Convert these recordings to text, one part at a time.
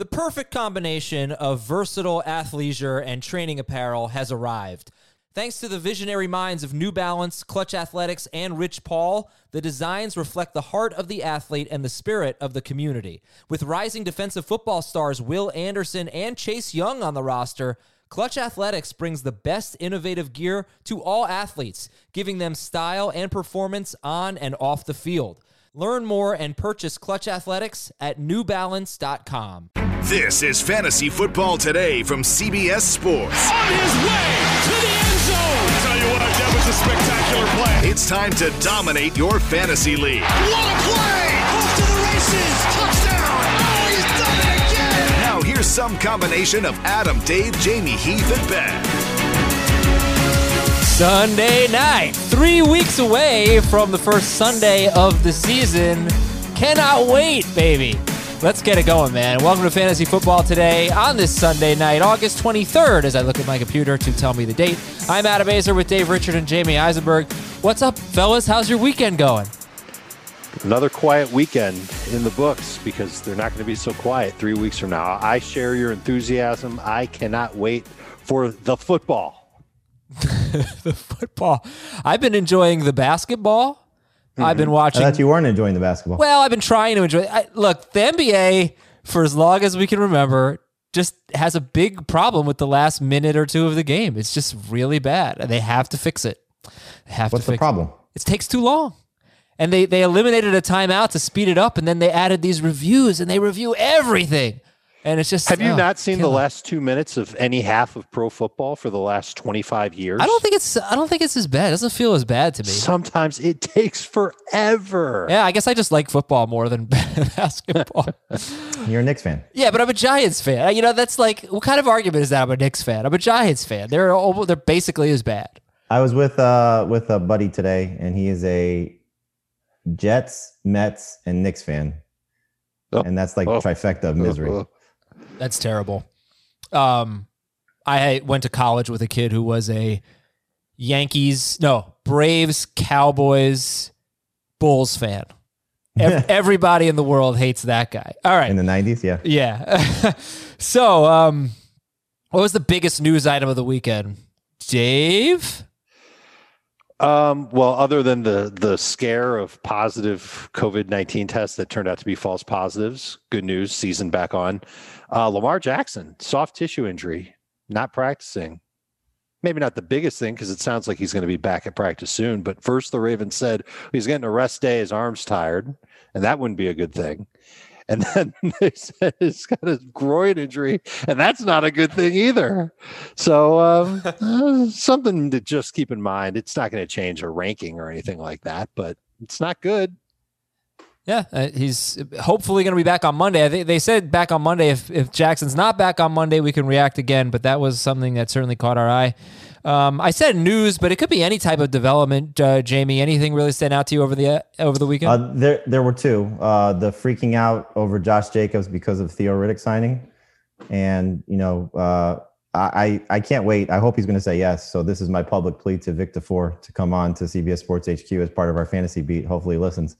The perfect combination of versatile athleisure and training apparel has arrived. Thanks to the visionary minds of New Balance, Clutch Athletics, and Rich Paul, the designs reflect the heart of the athlete and the spirit of the community. With rising defensive football stars Will Anderson and Chase Young on the roster, Clutch Athletics brings the best innovative gear to all athletes, giving them style and performance on and off the field. Learn more and purchase Clutch Athletics at newbalance.com. This is Fantasy Football Today from CBS Sports. On his way to the end zone. I tell you what, that was a spectacular play. It's time to dominate your fantasy league. What a play! Off to the races. Touchdown. Oh, he's done it again. Now here's some combination of Adam, Dave, Jamey, Heath, and Ben. Sunday night, three weeks away from the first Sunday of the season. Cannot wait, baby. Let's get it going, man. Welcome to Fantasy Football today on this Sunday night, August 23rd, as I look at my computer to tell me the date. I'm Adam Aizer with Dave Richard and Jamey Eisenberg. What's up, fellas? How's your weekend going? Another quiet weekend in the books because they're not going to be so quiet three weeks from now. I share your enthusiasm. I cannot wait for the football. the football. I've been enjoying the basketball. I've been mm-hmm. watching. I thought you weren't enjoying the basketball. Well, I've been trying to enjoy. I, look, the NBA, for as long as we can remember, just has a big problem with the last minute or two of the game. It's just really bad, and they have to fix it. They have What's to the problem? It. it takes too long, and they they eliminated a timeout to speed it up, and then they added these reviews, and they review everything, and it's just. Have you oh, not seen the last two minutes of any half of pro football for the last 25 years? I don't think it's. I don't think it's as bad. It doesn't feel as bad to me. Sometimes it takes forever. yeah, I guess I just like football more than basketball. You're a Knicks fan. Yeah, but I'm a Giants fan. You know, that's like what kind of argument is that? I'm a Knicks fan. I'm a Giants fan. They're all, they're basically as bad. I was with uh with a buddy today, and he is a Jets, Mets, and Knicks fan, Oh. and that's like Oh. trifecta of misery. Uh, That's terrible. Um, I went to college with a kid who was a Yankees, no Braves, Cowboys, Bulls fan. Ev- everybody in the world hates that guy. All right, In the '90s, yeah. yeah. so, um, what was the biggest news item of the weekend, Dave? Um, well, other than the the scare of positive COVID nineteen tests that turned out to be false positives, good news. Season back on. Uh, Lamar Jackson, soft tissue injury, not practicing. Maybe not the biggest thing because it sounds like he's going to be back at practice soon. But first, the Ravens said he's getting a rest day. His arm's tired, and that wouldn't be a good thing. And then they said he's got a groin injury, and that's not a good thing either. So um, uh, something to just keep in mind. It's not going to change a ranking or anything like that, but it's not good. Yeah, uh, he's hopefully going to be back on Monday. I think they said back on Monday. If if Jackson's not back on Monday, we can react again. But that was something that certainly caught our eye. Um, I said news, but it could be any type of development. Uh, Jamey, anything really stand out to you over the uh, over the weekend? Uh, there, there were two. Uh, the freaking out over Josh Jacobs because of Theo Riddick signing, and you know, uh, I, I can't wait. I hope he's going to say yes. So this is my public plea to Vic Tafur to come on to CBS Sports HQ as part of our fantasy beat. Hopefully, he listens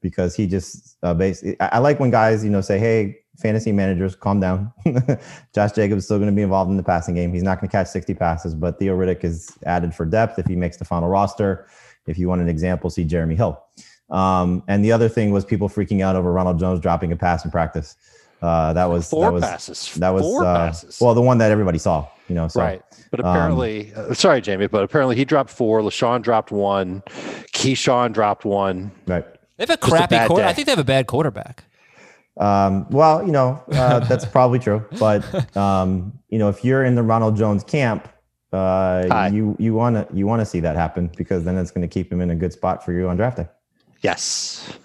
because he just uh, basically. I, I like when guys, you know, say, "Hey, fantasy managers, calm down." Josh Jacobs is still going to be involved in the passing game. He's not going to catch 60 passes, but Theo Riddick is added for depth if he makes the final roster. If you want an example, see Jeremy Hill. Um, and the other thing was people freaking out over Ronald Jones dropping a pass in practice. Uh, that was Four that was, passes. That was Four uh, passes. well, the one that everybody saw. You know, so right. But um, apparently, uh, sorry, Jamey, but apparently he dropped four. LeSean dropped one. Ke'Shawn dropped one. right. they have a a crappy bad quarter. I think they have a bad quarterback. Um, well, you know, uh, that's probably true. But um, you know, if you're in the Ronald Jones camp, uh, you you want to you want to see that happen because then it's going to keep him in a good spot for you on draft day. Yes.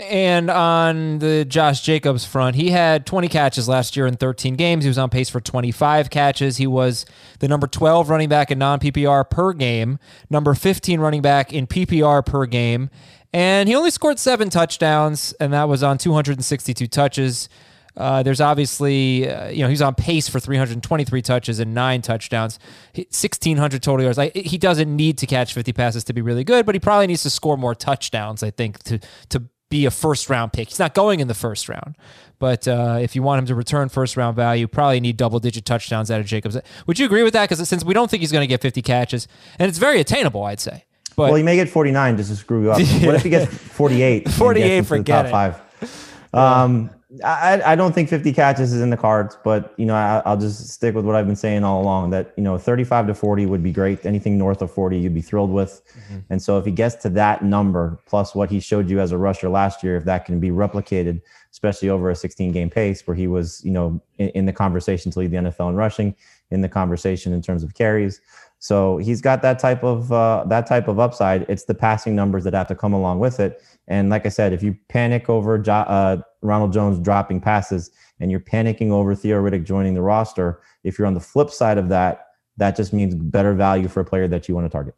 And on the Josh Jacobs front, he had 20 catches last year in 13 games. He was on pace for 25 catches. He was the number 12 running back in non PPR per game, number 15 running back in PPR per game. And he only scored seven touchdowns, and that was on 262 touches. Uh, there's obviously, uh, you know, he's on pace for 323 touches and nine touchdowns, 1,600 total yards. Like, he doesn't need to catch 50 passes to be really good, but he probably needs to score more touchdowns, I think, to to be a first round pick. He's not going in the first round. But uh, if you want him to return first round value, probably need double digit touchdowns out of Jacobs. Would you agree with that? Because since we don't think he's going to get 50 catches, and it's very attainable, I'd say. But well, he may get 49 just to screw you up. What if he gets 48? 48, gets forget top it. five. Um, I, I don't think 50 catches is in the cards, but you know I, I'll just stick with what I've been saying all along. That you know 35 to 40 would be great. Anything north of 40, you'd be thrilled with. And so if he gets to that number plus what he showed you as a rusher last year, if that can be replicated, especially over a 16 game pace where he was you know in, in the conversation to lead the NFL in rushing, in the conversation in terms of carries. So he's got that type of uh, that type of upside. It's the passing numbers that have to come along with it. And like I said, if you panic over jo- uh, Ronald Jones dropping passes and you're panicking over Theo Riddick joining the roster, if you're on the flip side of that, that just means better value for a player that you want to target.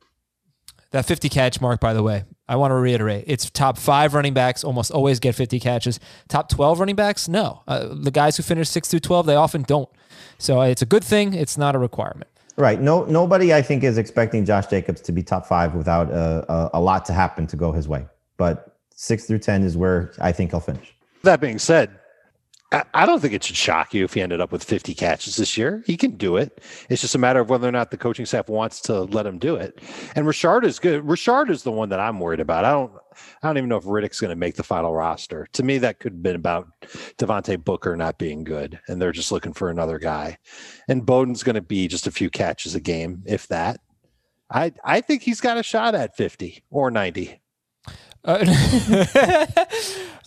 That 50 catch mark, by the way, I want to reiterate it's top five running backs almost always get 50 catches. Top 12 running backs, no. Uh, the guys who finish 6 through 12, they often don't. So it's a good thing. It's not a requirement. Right. No, nobody I think is expecting Josh Jacobs to be top five without a, a, a lot to happen to go his way. But six through 10 is where I think he'll finish. That being said, I, don't think it should shock you if he ended up with 50 catches this year. He can do it. It's just a matter of whether or not the coaching staff wants to let him do it. And Richard is good. Richard is the one that I'm worried about. I don't I don't even know if Riddick's going to make the final roster. To me, that could have been about Devontae Booker not being good, and they're just looking for another guy. And Bowden's going to be just a few catches a game, if that. I I think he's got a shot at 50 or 90. Uh,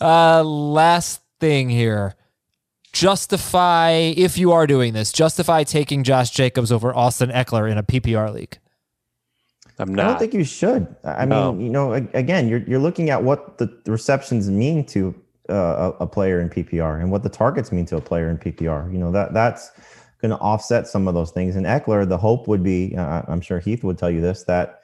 uh, last thing here. Justify, if you are doing this, justify taking Josh Jacobs over Austin Ekeler in a PPR league. I'm not. I don't think you should. I No. mean, you know, again, you're you're looking at what the receptions mean to uh, a, a player in PPR and what the targets mean to a player in PPR. You know that that's going to offset some of those things. And Ekeler, the hope would be, uh, I'm sure Heath would tell you this, that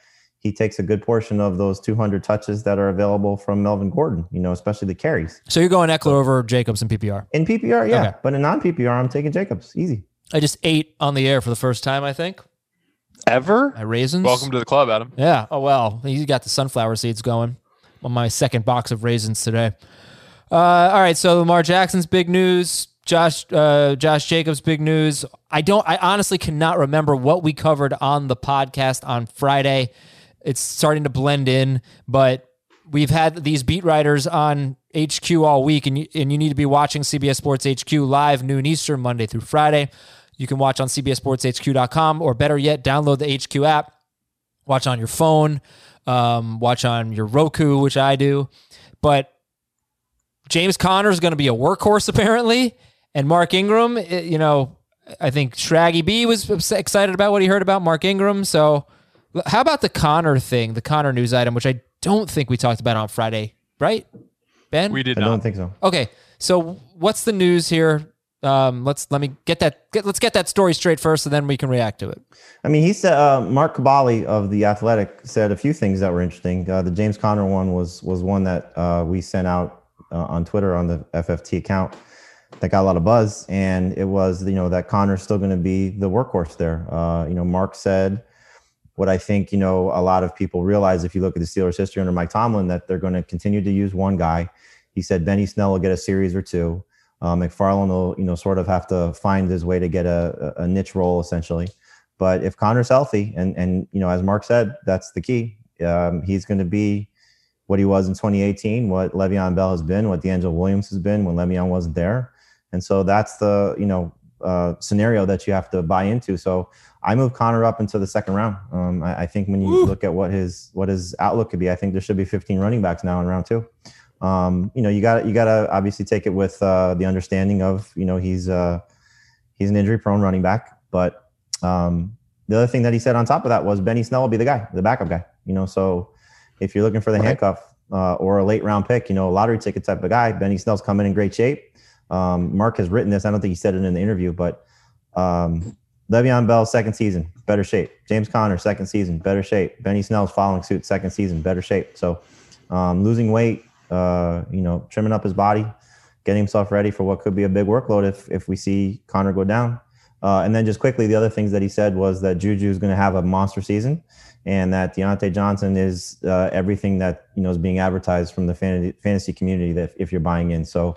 he takes a good portion of those 200 touches that are available from Melvin Gordon. You know, especially the carries So you're going Ekeler over Jacobs in PPR. in PPR. Yeah, Okay. but in non PPR, I'm taking Jacobs. Easy. I just ate on the air for the first time, I think. Ever? My raisins. Welcome to the club, Adam. Yeah. Oh well, he's got the sunflower seeds going on my second box of raisins today. Uh, all right. So Lamar Jackson's big news. Josh uh, Josh Jacobs big news. I don't. I honestly cannot remember what we covered on the podcast on Friday. It's starting to blend in, but we've had these beat writers on HQ all week, and you, and you need to be watching CBS Sports HQ live noon Eastern Monday through Friday. You can watch on CBSSportsHQ.com, or better yet, download the HQ app watch on your phone, um, watch on your Roku, which I do. But James Conner is going to be a workhorse apparently, and Mark Ingram, eh, you know, I think Shraggy B was excited about what he heard about Mark Ingram. So, how about the Conner thing, the Conner news item, which I don't think we talked about on Friday, right? Ben, We did I not. don't think so. Okay, so what's the news here? Um, let's let me get that. Get, let's get that story straight first, and then we can react to it. I mean, he said uh, Mark Kaboly of the Athletic said a few things that were interesting. Uh, the James Conner one was was one that uh, we sent out uh, on Twitter on the FFT account that got a lot of buzz, and it was you know that Conner's still going to be the workhorse there. Uh, you know, Mark said what I think you know a lot of people realize if you look at the Steelers' history under Mike Tomlin that they're going to continue to use one guy. He said Benny Snell will get a series or two. Uh, McFarland will, you know, sort of have to find his way to get a, a a niche role essentially. But if Conner's healthy, and and you know, as Mark said, that's the key. Um, he's going to be what he was in 2018, what Le'Veon Bell has been, what DeAngelo Williams has been when Le'Veon wasn't there, and so that's the you know uh, scenario that you have to buy into. So I moved Conner up into the second round. Um, I, I think when you look at what his what his outlook could be, I think there should be 15 running backs now in round two. Um, you know, you got you got to obviously take it with uh, the understanding of you know he's uh, he's an injury prone running back, but um, the other thing that he said on top of that was Benny Snell will be the guy, the backup guy. You know, so if you're looking for the handcuff uh, or a late round pick, you know, a lottery ticket type of guy, Benny Snell's coming in great shape. Um, Mark has written this. I don't think he said it in the interview, but um, Le'Veon Bell second season, better shape. James Conner second season, better shape. Benny Snell's following suit, second season, better shape. So um, losing weight, uh, you know, trimming up his body, getting himself ready for what could be a big workload if if we see Conner go down. Uh, and then just quickly, the other things that he said was that Juju is going to have a monster season, and that Diontae Johnson is uh, everything that you know is being advertised from the fantasy, community. That if you're buying in, so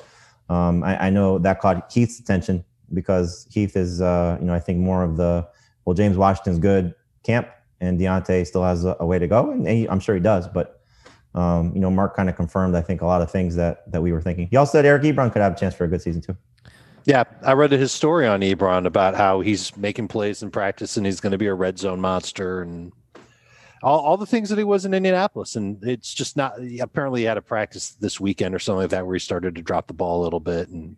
um, I, I know that caught Heath's attention because Heath is, uh, you know, I think more of the well, James Washington's good camp, and Diontae still has a, a way to go, and he, I'm sure he does. But um, you know, Mark kind of confirmed, I think, a lot of things that that we were thinking. He also said Eric Ebron could have a chance for a good season too. Yeah, I read his story on Ebron about how he's making plays in practice and he's going to be a red zone monster and all, all the things that he was in Indianapolis. And it's just not, apparently, he had a practice this weekend or something like that where he started to drop the ball a little bit. And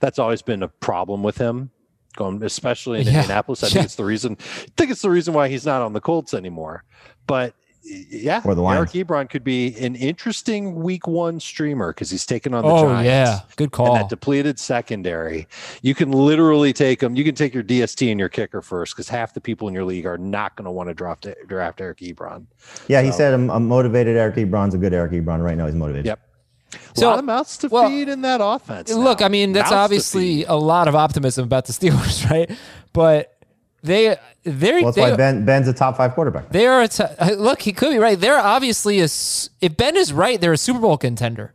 that's always been a problem with him, going, especially in Yeah. Indianapolis. I Yeah. think it's the reason, I think it's the reason why he's not on the Colts anymore. But yeah, Or the Eric Ebron could be an interesting week one streamer because he's taking on the Oh Giants yeah, good call. and that depleted secondary, you can literally take them. You can take your DST and your kicker first because half the people in your league are not going to want to draft draft Eric Ebron. Yeah, he So- said a, a motivated Eric Ebron's a good Eric Ebron. Right now, he's motivated. Yep. So- a lot of mouths to well, feed in that offense. Look, now. I mean, that's Mouths obviously a lot of optimism about the Steelers, right? But they they Well, that's they, why Ben Ben's a top five quarterback. they are a t- uh, look. He could be right. They're obviously a. s- If Ben is right, they're a Super Bowl contender,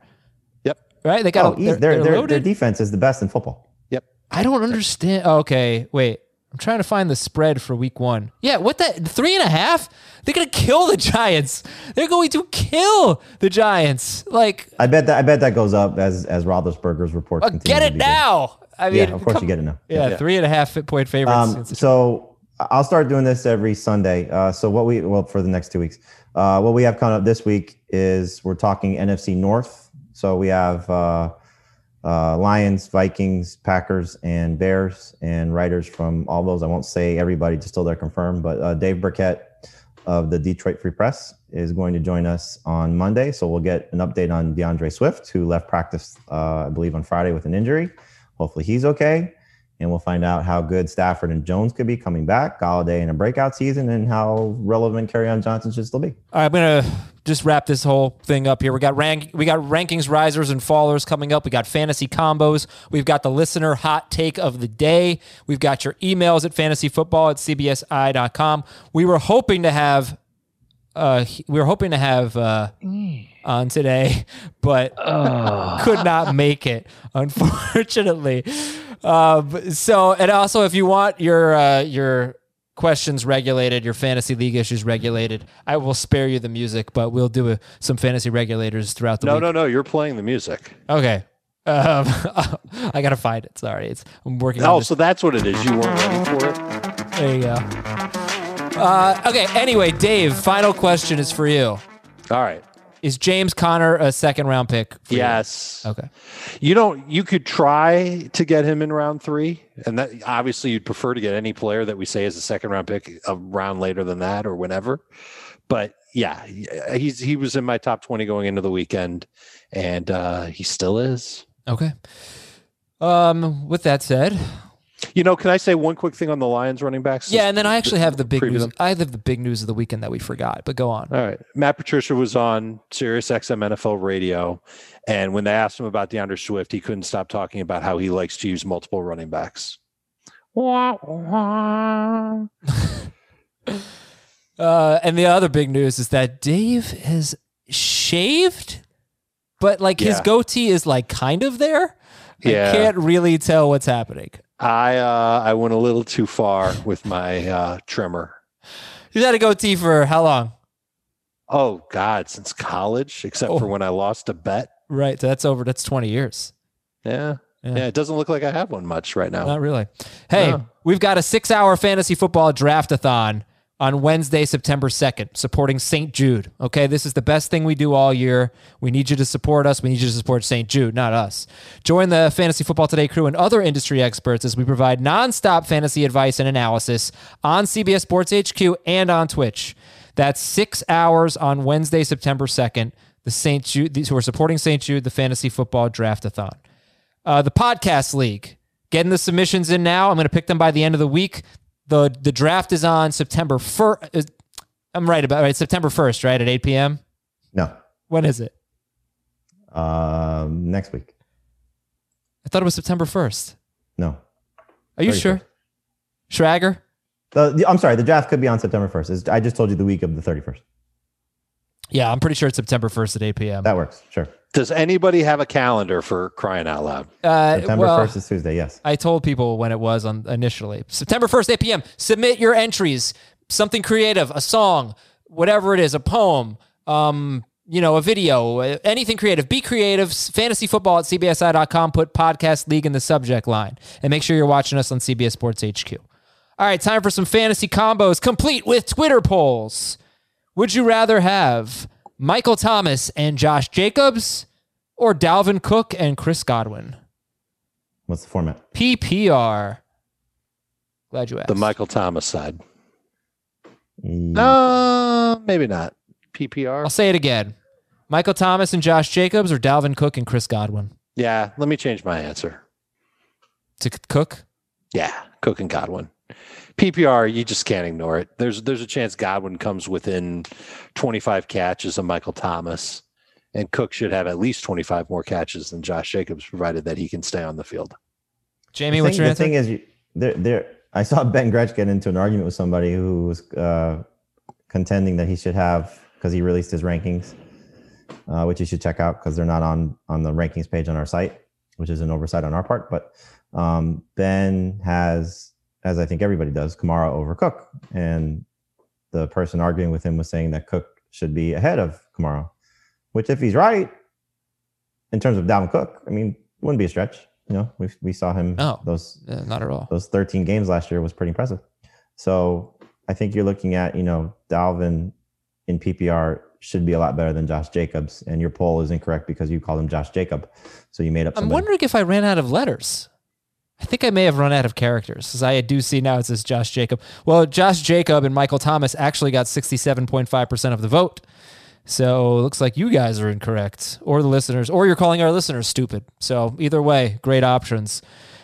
Yep. right? They got Oh, a, easy. they're, their they're their, their defense is the best in football. Yep. I don't understand. Okay, wait. I'm trying to find the spread for Week One. Yeah, what that three and a half? They're gonna kill the Giants. They're going to kill the Giants. Like, I bet that I bet that goes up as as Roethlisberger's reports. uh, get it now. I mean, Yeah, of course come- you get it now. Yeah, three and a half point favorites. Um, so I'll start doing this every Sunday. Uh, so what we well for the next two weeks, uh, what we have coming up this week is we're talking NFC North. So we have uh, uh, Lions, Vikings, Packers, and Bears, and writers from all those. I won't say everybody just till they're confirmed, but uh, Dave Birkett of the Detroit Free Press is going to join us on Monday. So we'll get an update on D'Andre Swift, who left practice, uh, I believe, on Friday with an injury. Hopefully he's okay. And we'll find out how good Stafford and Jones could be coming back, Golladay in a breakout season, and how relevant on Johnson should still be. All right, I'm gonna just wrap this whole thing up here. We got rank, we got rankings risers and fallers coming up. We got fantasy combos. We've got the listener hot take of the day. We've got your emails at fantasyfootball at cbsi.com. We were hoping to have, uh, we were hoping to have uh, on today, but could not make it, unfortunately. Um, so, and also, if you want your uh, your questions regulated, your fantasy league issues regulated, I will spare you the music, but we'll do a, some fantasy regulators throughout the no, week. no, no. You're playing the music. Okay. Um, I gotta find it. Sorry, it's I'm working. on Oh, so that's what it is. You weren't ready for it. There you go. Uh, okay. Anyway, Dave, final question is for you. All right. Is James Conner a second round pick? For you? Yes. Okay. You know, you could try to get him in round three, and that obviously you'd prefer to get any player that we say is a second round pick a round later than that or whenever. But yeah, he's he was in my top twenty going into the weekend, and uh, he still is. Okay. Um. With that said, You know, can I say one quick thing on the Lions running backs? yeah, and then I actually have the big news. them. I have the big news of the weekend that we forgot. But go on. All right. Matt Patricia was on Sirius XM NFL radio. And when they asked him about D'Andre Swift, he couldn't stop talking about how he likes to use multiple running backs. Uh, and the other big news is that Dave has shaved, but like his goatee is like kind of there. I Yeah. can't really tell what's happening. I uh, I went a little too far with my uh, trimmer. He's had a goatee for how long? Oh God, since college, except Oh. for when I lost a bet. Right. So that's over. That's 20 years. Yeah. Yeah. yeah. it doesn't look like I have one much right now. Not really. Hey, No. we've got a six hour fantasy football draftathon on Wednesday, September 2nd, supporting St. Jude. Okay, this is the best thing we do all year. We need you to support us. We need you to support St. Jude, not us. Join the Fantasy Football Today crew and other industry experts as we provide nonstop fantasy advice and analysis on CBS Sports HQ and on Twitch. That's six hours on Wednesday, September 2nd. The St. Jude, these who are supporting St. Jude, the Fantasy Football Draftathon. Uh, the podcast league. Getting the submissions in now. I'm going to pick them by the end of the week. The The draft is on September first. I'm right about right. September first, right at 8 p.m. No, When is it? um, next week. I thought it was September first. No, Are you 31st. sure? Schrager? The, the- I'm sorry, the draft could be on September 1st. It's- I just told you the week of the 31st. Yeah, I'm pretty sure it's September 1st at 8 p.m. That works. Sure. Does anybody have a calendar for crying out loud? Uh, September well, 1st is Tuesday. Yes. I told people when it was on initially. September 1st, 8 p.m. Submit your entries. Something creative, a song, whatever it is, a poem, um, you know, a video, uh, anything creative. Be creative. Fantasy football at CBSI.com. Put podcast league in the subject line. And make sure you're watching us on CBS Sports HQ. All right, time for some fantasy combos complete with Twitter polls. Would you rather have Michael Thomas and Josh Jacobs or Dalvin Cook and Chris Godwin? What's the format? PPR. Glad you asked. The Michael Thomas side. Mm, No, maybe not. PPR. I'll say it again. Michael Thomas and Josh Jacobs or Dalvin Cook and Chris Godwin? Yeah, let me change my answer. To Cook? Yeah, Cook and Godwin. PPR, you just can't ignore it. There's there's a chance Godwin comes within 25 catches of Michael Thomas, and Cook should have at least 25 more catches than Josh Jacobs, provided that he can stay on the field. Jamey, the what's thing, your the thing is, you, there, there. I saw Ben Gretch get into an argument with somebody who was uh, contending that he should have because he released his rankings, uh, which you should check out because they're not on on the rankings page on our site, which is an oversight on our part. But um, Ben has, as I think everybody does, Kamara over Cook, and the person arguing with him was saying that Cook should be ahead of Kamara, which if he's right in terms of Dalvin Cook, I mean, wouldn't be a stretch. You know, we we saw him No. those Uh, not at all. those 13 games last year was pretty impressive. So I think you're looking at, you know, Dalvin in PPR should be a lot better than Josh Jacobs. And your poll is incorrect because you called him Josh Jacob. So you made up I'm wondering if I ran out of letters. I think I may have run out of characters because I do see now it says Josh Jacob. Well, Josh Jacob and Michael Thomas actually got 67.5% of the vote. So it looks like you guys are incorrect, or the listeners, or you're calling our listeners stupid. So either way, great options.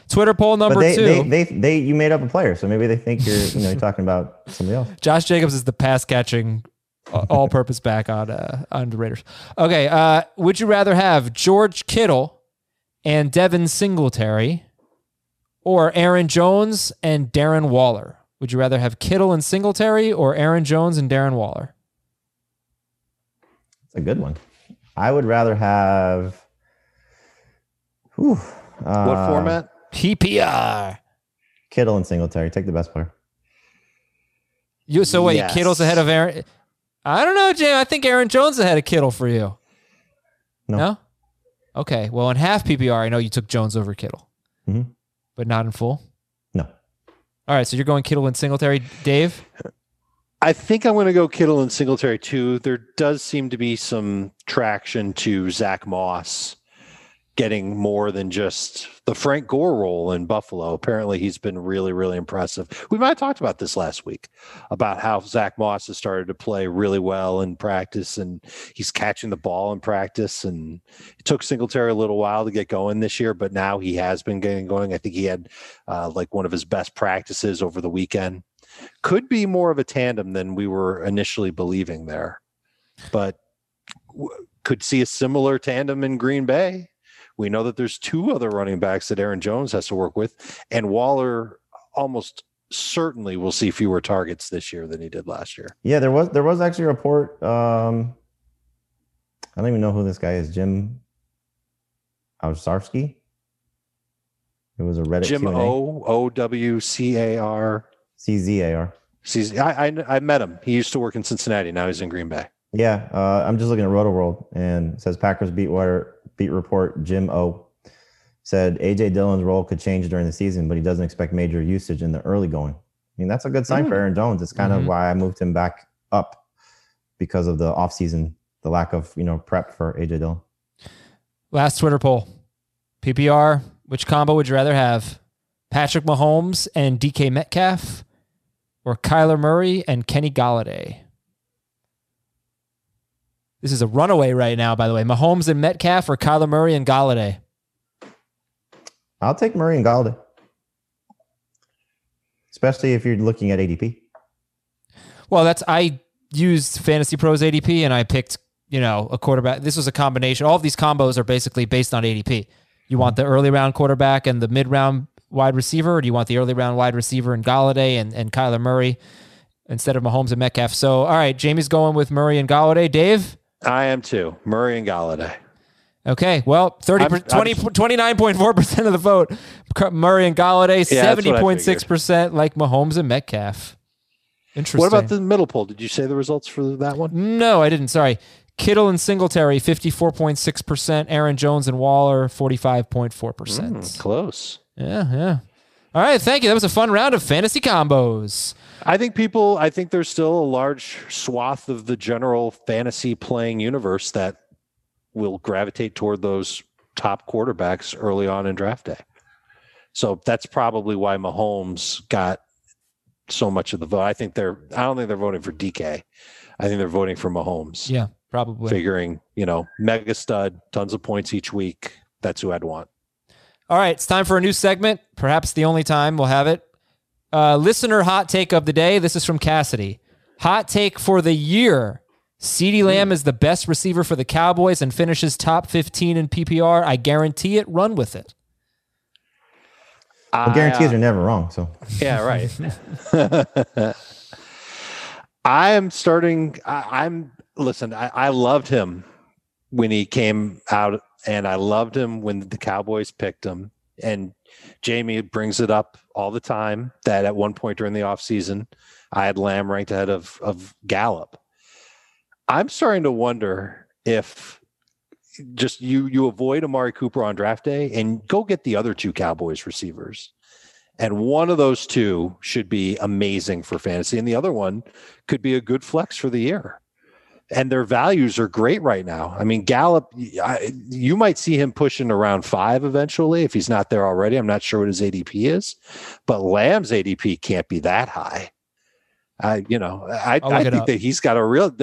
Twitter poll number they, two. they, they, they, you made up a player. So maybe they think you're, you know, you're talking about somebody else. Josh Jacobs is the pass catching all purpose back on uh, on the Raiders. Okay, uh, would you rather have George Kittle and Devin Singletary or Aaron Jones and Darren Waller? Would you rather have Kittle and Singletary or Aaron Jones and Darren Waller? It's a good one. I would rather have, whew, uh, What format? PPR. Kittle and Singletary. Take the best player. You so wait, Yes. Kittle's ahead of Aaron. I don't know, Jim. I think Aaron Jones is ahead of Kittle for you. No. Okay. Well, in half PPR, I know you took Jones over Kittle, Mhm. But not in full. No. All right. So you're going Kittle and Singletary, Dave. I think I'm going to go Kittle and Singletary too. There does seem to be some traction to Zach Moss getting more than just the Frank Gore role in Buffalo. Apparently, he's been really, really impressive. We might have talked about this last week about how Zach Moss has started to play really well in practice and he's catching the ball in practice. And it took Singletary a little while to get going this year, but now he has been getting going. I think he had uh, like one of his best practices over the weekend could be more of a tandem than we were initially believing there, but w- could see a similar tandem in Green Bay. We know that there's two other running backs that Aaron Jones has to work with, and Waller almost certainly will see fewer targets this year than he did last year. Yeah, there was there was actually a report. Um, I don't even know who this guy is. Jim Owczarski. It was a Reddit Jim Q&A. O O W C A R. I, I I met him. He used to work in Cincinnati. Now he's in Green Bay. Yeah, uh, I'm just looking at Roto World and it says Packers beat water beat report Jim O said AJ Dillon's role could change during the season, but he doesn't expect major usage in the early going. I mean, that's a good sign for Aaron Jones. It's kind Mhm. of why I moved him back up because of the offseason, the lack of you know prep for AJ Dillon. Last Twitter poll. PPR. Which combo would you rather have? Patrick Mahomes and DK Metcalf, or Kyler Murray and Kenny Golladay? This is a runaway right now, by the way. Mahomes and Metcalf, or Kyler Murray and Golladay? I'll take Murray and Golladay, especially if you're looking at ADP. Well, that's I used Fantasy Pros ADP and I picked, you know, a quarterback. This was a combination. All of these combos are basically based on ADP. You want the early round quarterback and the mid round wide receiver, or do you want the early round wide receiver and Golladay and, and Kyler Murray instead of Mahomes and Metcalf? So, all right, Jamey's going with Murray and Golladay. Dave? I am too. Murray and Golladay. Okay, well, 30, I'm- I'm- 29.4% of the vote, Murray and Golladay, Yeah, that's what I 70.6% like Mahomes and Metcalf. Interesting. What about the middle poll? Did you say the results for that one? No, I didn't. Sorry. Kittle and Singletary, 54.6%. Aaron Jones and Waller, 45.4%. Mm, close. Yeah, yeah. All right, thank you. That was a fun round of fantasy combos. I think people, I think there's still a large swath of the general fantasy playing universe that will gravitate toward those top quarterbacks early on in draft day. So that's probably why Mahomes got so much of the vote. I think they're, I don't think they're voting for DK. I think they're voting for Mahomes, Yeah, probably. figuring, you know, mega stud, tons of points each week. That's who I'd want. All right, it's time for a new segment. Perhaps the only time we'll have it. Uh, listener hot take of the day. This is from Cassidy. Hot take for the year. CeeDee Lamb is the best receiver for the Cowboys and finishes top 15 in PPR. I guarantee it. Run with it. Well, guarantees are never wrong. So Yeah, right. I am starting. I, I'm listen. I, I loved him when he came out, and I loved him when the Cowboys picked him. And Jamey brings it up all the time that at one point during the offseason, I had Lamb ranked ahead of of Gallup. I'm starting to wonder if just you you avoid Amari Cooper on draft day and go get the other two Cowboys receivers. And one of those two should be amazing for fantasy, and the other one could be a good flex for the year. And their values are great right now. I mean, Gallup, I, you might see him pushing around five eventually if he's not there already. I'm not sure what his ADP is, but Lamb's ADP can't be that high. I, you know, I, I think that he's got a real.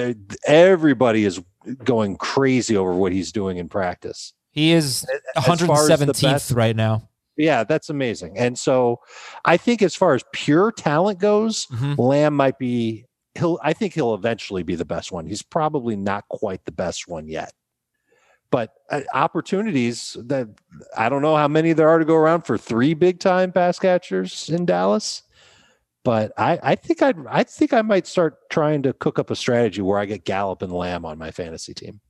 Everybody is going crazy over what he's doing in practice. He is As far as the 117th right now. Yeah, that's amazing. And so I think as far as pure talent goes, Mhm. Lamb might be he'll I think he'll eventually be the best one. He's probably not quite the best one yet. But uh, opportunities that I don't know how many there are to go around for three big time pass catchers in Dallas. But I, I think I'd I think I might start trying to cook up a strategy where I get Gallup and Lamb on my fantasy team.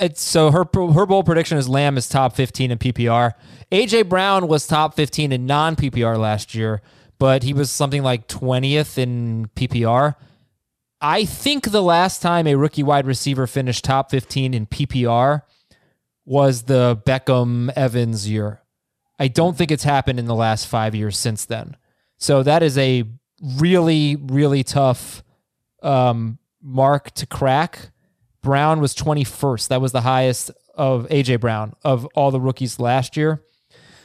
It's so her her bold prediction is Lamb is top 15 in PPR. AJ Brown was top 15 in non PPR last year, but he was something like 20th in PPR. I think the last time a rookie wide receiver finished top 15 in PPR was the Beckham Evans year. I don't think it's happened in the last 5 years since then. So that is a really really tough um, mark to crack. Brown was 21st. That was the highest of AJ Brown of all the rookies last year.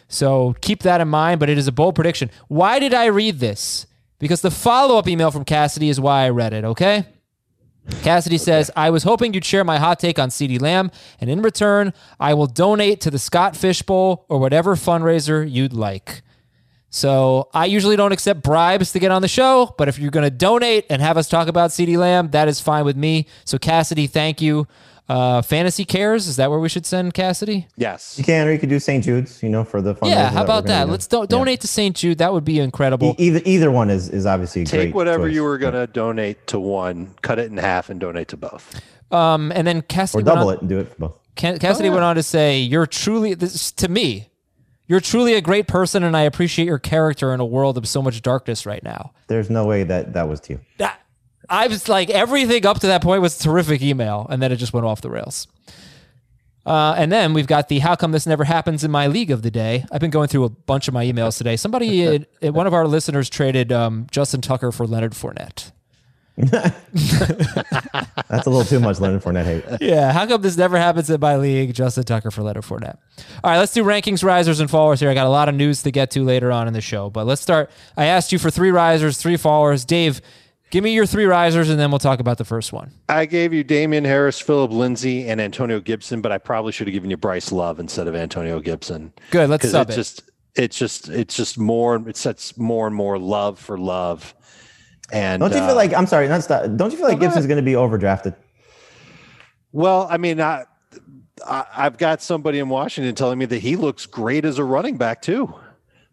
So keep that in mind, but it is a bold prediction. Why did I read this? Because the follow up email from Cassidy is why I read it, okay? Cassidy says, I was hoping you'd share my hot take on CeeDee Lamb, and in return, I will donate to the Scott Fishbowl or whatever fundraiser you'd like. So I usually don't accept bribes to get on the show, but if you're going to donate and have us talk about CeeDee Lamb, that is fine with me. So Cassidy, thank you. Uh, Fantasy Cares, is that where we should send Cassidy? Yes. you can, or you could do St. Jude's. You know, for the fundraiser yeah, how we're about that? do. Let's do- Yeah. donate to St. Jude. That would be incredible. E- either either one is is obviously a Take great whatever choice. you were going to donate to one, cut it in half, and donate to both. Um, and then Cassidy or went double on- it and do it for both. Ca- Cassidy went on to say, "You're truly this to me. You're truly a great person, and I appreciate your character in a world of so much darkness right now." There's no way that that was to you. That- I was like, everything up to that point was terrific email, and then it just went off the rails. Uh, and then we've got the "How come this never happens in my league" of the day. I've been going through a bunch of my emails today. Somebody, one of our listeners, traded um, Justin Tucker for Leonard Fournette. That's a little too much Leonard Fournette hate. Yeah, how come this never happens in my league? Justin Tucker for Leonard Fournette. All right, let's do rankings, risers, and fallers here. I got a lot of news to get to later on in the show, but let's start. I asked you for three risers, three fallers. Dave, give me your three risers, and then we'll talk about the first one. I gave you Damien Harris, Philip Lindsay, and Antonio Gibson, but I probably should have given you Bryce Love instead of Antonio Gibson. Good, let's Because sub it's it. just it's just it's just more it sets more and more love for love. And Don't you uh, feel like I'm sorry, not stop. Don't you feel like go Gibson's going to be overdrafted? well, I mean, I, I I've got somebody in Washington telling me that he looks great as a running back too.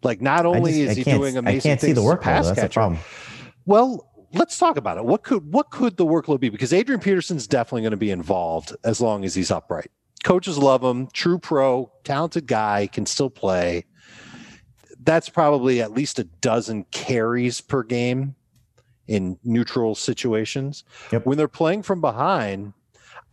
Like, not only just- is I he can't- doing I amazing can't see things the as a workload. pass That's the catcher, problem. well, let's talk about it. What could what could the workload be? Because Adrian Peterson's definitely going to be involved as long as he's upright. Coaches love him, true pro, talented guy, can still play. That's probably at least a dozen carries per game in neutral situations. Yep. When they're playing from behind,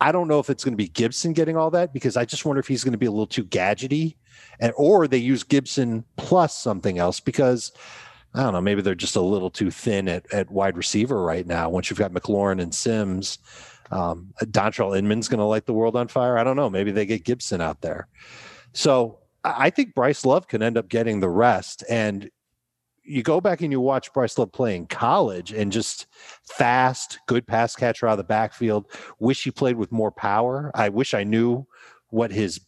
I don't know if it's going to be Gibson getting all that because I just wonder if he's going to be a little too gadgety, and or they use Gibson plus something else because I don't know, maybe they're just a little too thin at, at wide receiver right now. Once you've got McLaurin and Sims, um, Dontrelle Inman's going to light the world on fire. I don't know. Maybe they get Gibson out there. So I think Bryce Love can end up getting the rest. And you go back and you watch Bryce Love play in college and just fast, good pass catcher out of the backfield. Wish he played with more power. I wish I knew what his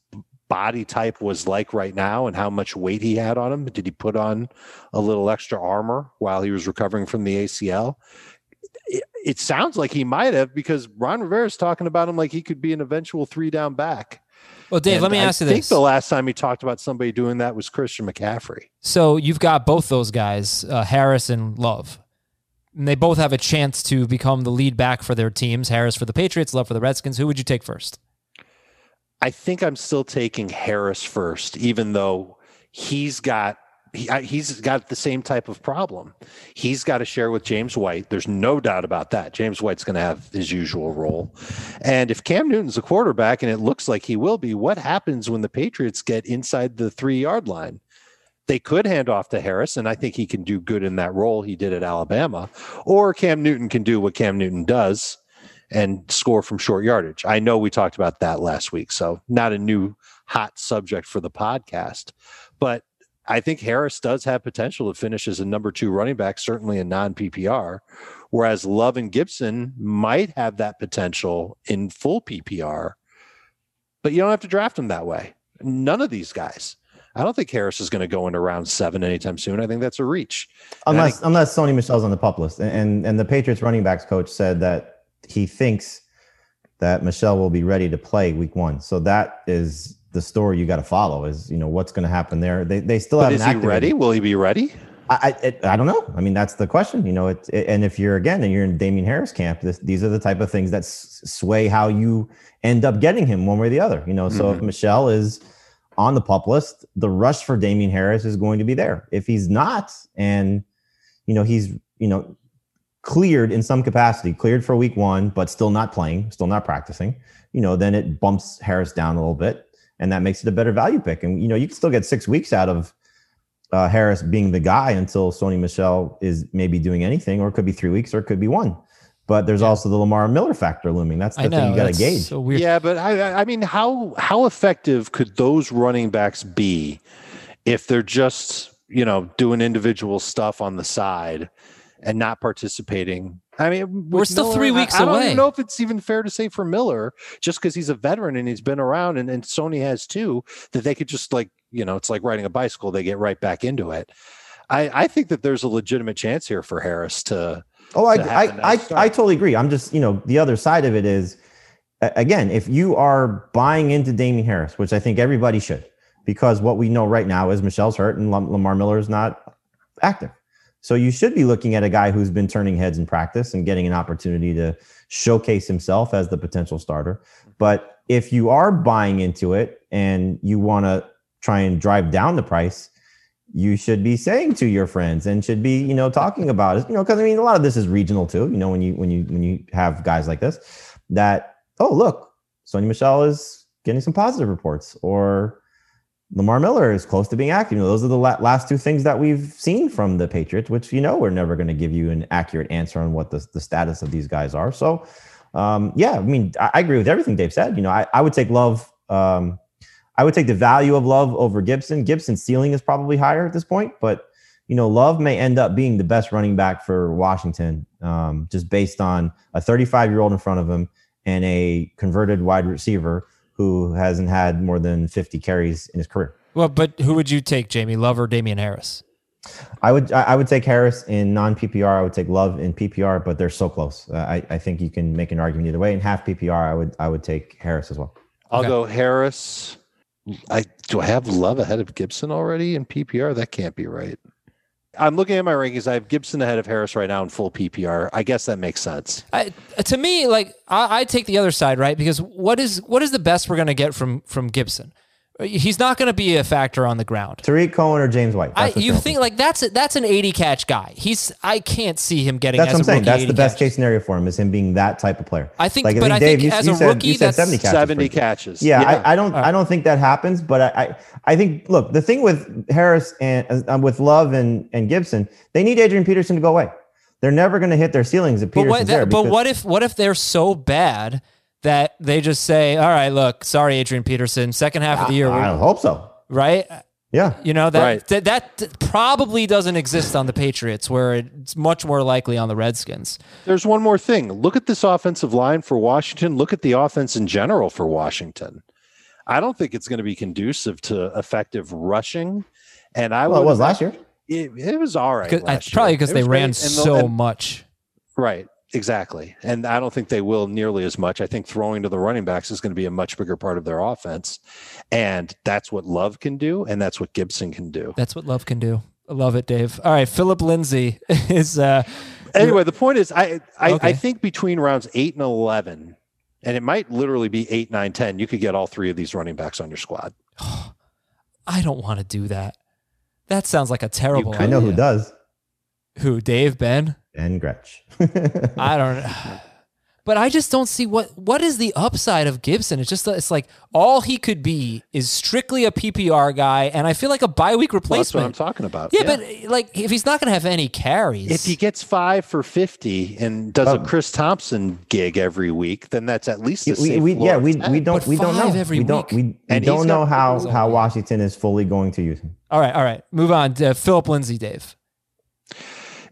body type was like right now and how much weight he had on him. Did he put on a little extra armor while he was recovering from the ACL? It, it sounds like he might have because Ron Rivera's talking about him like he could be an eventual three down back. Well, Dave, And let me I ask you this I think the last time he talked about somebody doing that was Christian McCaffrey. So you've got both those guys, uh, Harris and Love. And they both have a chance to become the lead back for their teams. Harris for the Patriots, Love for the Redskins. Who would you take first? I think I'm still taking Harris first, even though he's got he, he's got the same type of problem. He's got to share with James White. There's no doubt about that. James White's going to have his usual role. And if Cam Newton's a quarterback, and it looks like he will be, what happens when the Patriots get inside the three yard line? They could hand off to Harris, and I think he can do good in that role he did at Alabama. Or Cam Newton can do what Cam Newton does and score from short yardage. I know we talked about that last week, so not a new hot subject for the podcast. But I think Harris does have potential to finish as a number two running back, certainly in non PPR, whereas Love and Gibson might have that potential in full PPR, but you don't have to draft them that way. None of these guys. I don't think Harris is going to go into round seven anytime soon. I think that's a reach. Unless unless Sony Michel's on the pup list, and, and and the Patriots running backs coach said that he thinks that Michel will be ready to play week one. So that is the story you got to follow. Is you know what's going to happen there. They they still haven't is he ready? Will he be ready? I I, it, I don't know. I mean, that's the question. You know, it, it- and if you're again and you're in Damien Harris camp, this, these are the type of things that s- sway how you end up getting him one way or the other. You know, so if mm-hmm. Michel is on the pup list, the rush for Damien Harris is going to be there. If he's not, and you know he's you know cleared in some capacity, cleared for week one, but still not playing, still not practicing, you know, then it bumps Harris down a little bit, and that makes it a better value pick. And you know, you can still get six weeks out of uh, Harris being the guy until Sony Michel is maybe doing anything, or it could be three weeks, or it could be one. But there's also the Lamar Miller factor looming. That's the I thing you got to gauge. So weird. Yeah, but I, I- I mean, how how effective could those running backs be if they're just you know doing individual stuff on the side and not participating? I mean, We're still Miller, three I- weeks I, don't even know if it's even fair to say for Miller, just because he's a veteran and he's been around, and, and Sony has too, that they could just like you know, it's like riding a bicycle; they get right back into it. I, I think that there's a legitimate chance here for Harris to. Oh, I, to have I, a nice I. I totally agree. I'm just, you know, the other side of it is, again, if you are buying into Damien Harris, which I think everybody should, because what we know right now is Michel's hurt and Lamar Miller is not active. So you should be looking at a guy who's been turning heads in practice and getting an opportunity to showcase himself as the potential starter. Mm-hmm. But if you are buying into it and you want to try and drive down the price, you should be saying to your friends and should be you know talking about it you know because i mean a lot of this is regional too you know when you when you when you have guys like this that oh look Sony Michel is getting some positive reports or Lamar Miller is close to being active. You know, those are the la- last two things that we've seen from the Patriots, which you know we're never going to give you an accurate answer on what the, the status of these guys are. So, um, yeah, I mean, I, I agree with everything Dave said. You know, I, I would take Love. Um, I would take the value of Love over Gibson. Gibson's ceiling is probably higher at this point, but you know, Love may end up being the best running back for Washington, um, just based on a 35 year old in front of him and a converted wide receiver who hasn't had more than 50 carries in his career. Well, but who would you take, Jamey Love or Damien Harris? I would I I would take Harris in non PPR. I would take Love in PPR, but they're so close. Uh, I, I think you can make an argument either way. In half PPR, I would I would take Harris as well. I'll Okay. go Harris, I do I have Love ahead of Gibson already in PPR? That can't be right. I'm looking at my rankings. I have Gibson ahead of Harris right now in full PPR. I guess that makes sense. I, to me, like I, I take the other side, right? Because what is what is the best we're going to get from from Gibson? He's not going to be a factor on the ground. Tarik Cohen or James White. I, you think like that's a, that's an 80 catch guy. He's I can't see him getting. that's as what I'm a saying. That's the best catches. case scenario for him is him being that type of player. I think- but I think as a said, rookie, you said that's 70 catches. 70 catches. Yeah, I, I don't I don't think that happens, but I, I I think look the thing with Harris and uh, with Love and and Gibson, they need Adrian Peterson to go away. They're never going to hit their ceilings if But Peterson's what, there. that, but what if what if they're so bad that they just say, "All right, look, sorry, Adrian Peterson, second half of the year, I we're- hope so. right?" Yeah, You know that, Right. that that probably doesn't exist on the Patriots, where it's much more likely on the Redskins. There's one more thing. Look at this offensive line for Washington. Look at the offense in general for Washington. I don't think it's going to be conducive to effective rushing. And I well, it was last year. It, it was all right. 'Cause- last probably because they ran great. And the- so and- much. Right. Exactly. And I don't think they will nearly as much. I think throwing to the running backs is going to be a much bigger part of their offense. And that's what Love can do. And that's what Gibson can do. That's what love can do. I love it, Dave. All right, Philip Lindsay is uh, Anyway, the point is, I, I, Okay. I think between rounds eight and 11, and it might literally be eight, nine, 10, you could get all three of these running backs on your squad. I don't want to do that. That sounds like a terrible. I know who does. Who? Dave Ben? Ben Gretch. I don't. But I just don't see what what is the upside of Gibson. It's just it's like all he could be is strictly a PPR guy, and I feel like a bye week Well, that's what I'm talking about. yeah, but like if he's not going to have any carries, if he gets five for 50 and does a Um, Chris Thompson gig every week, then that's at least a we, safe we, yeah, we we don't But we don't know. every we don't week. we, we And don't know how how Washington is fully going to use him. all right, all right, move on. to Philip Lindsay, Dave.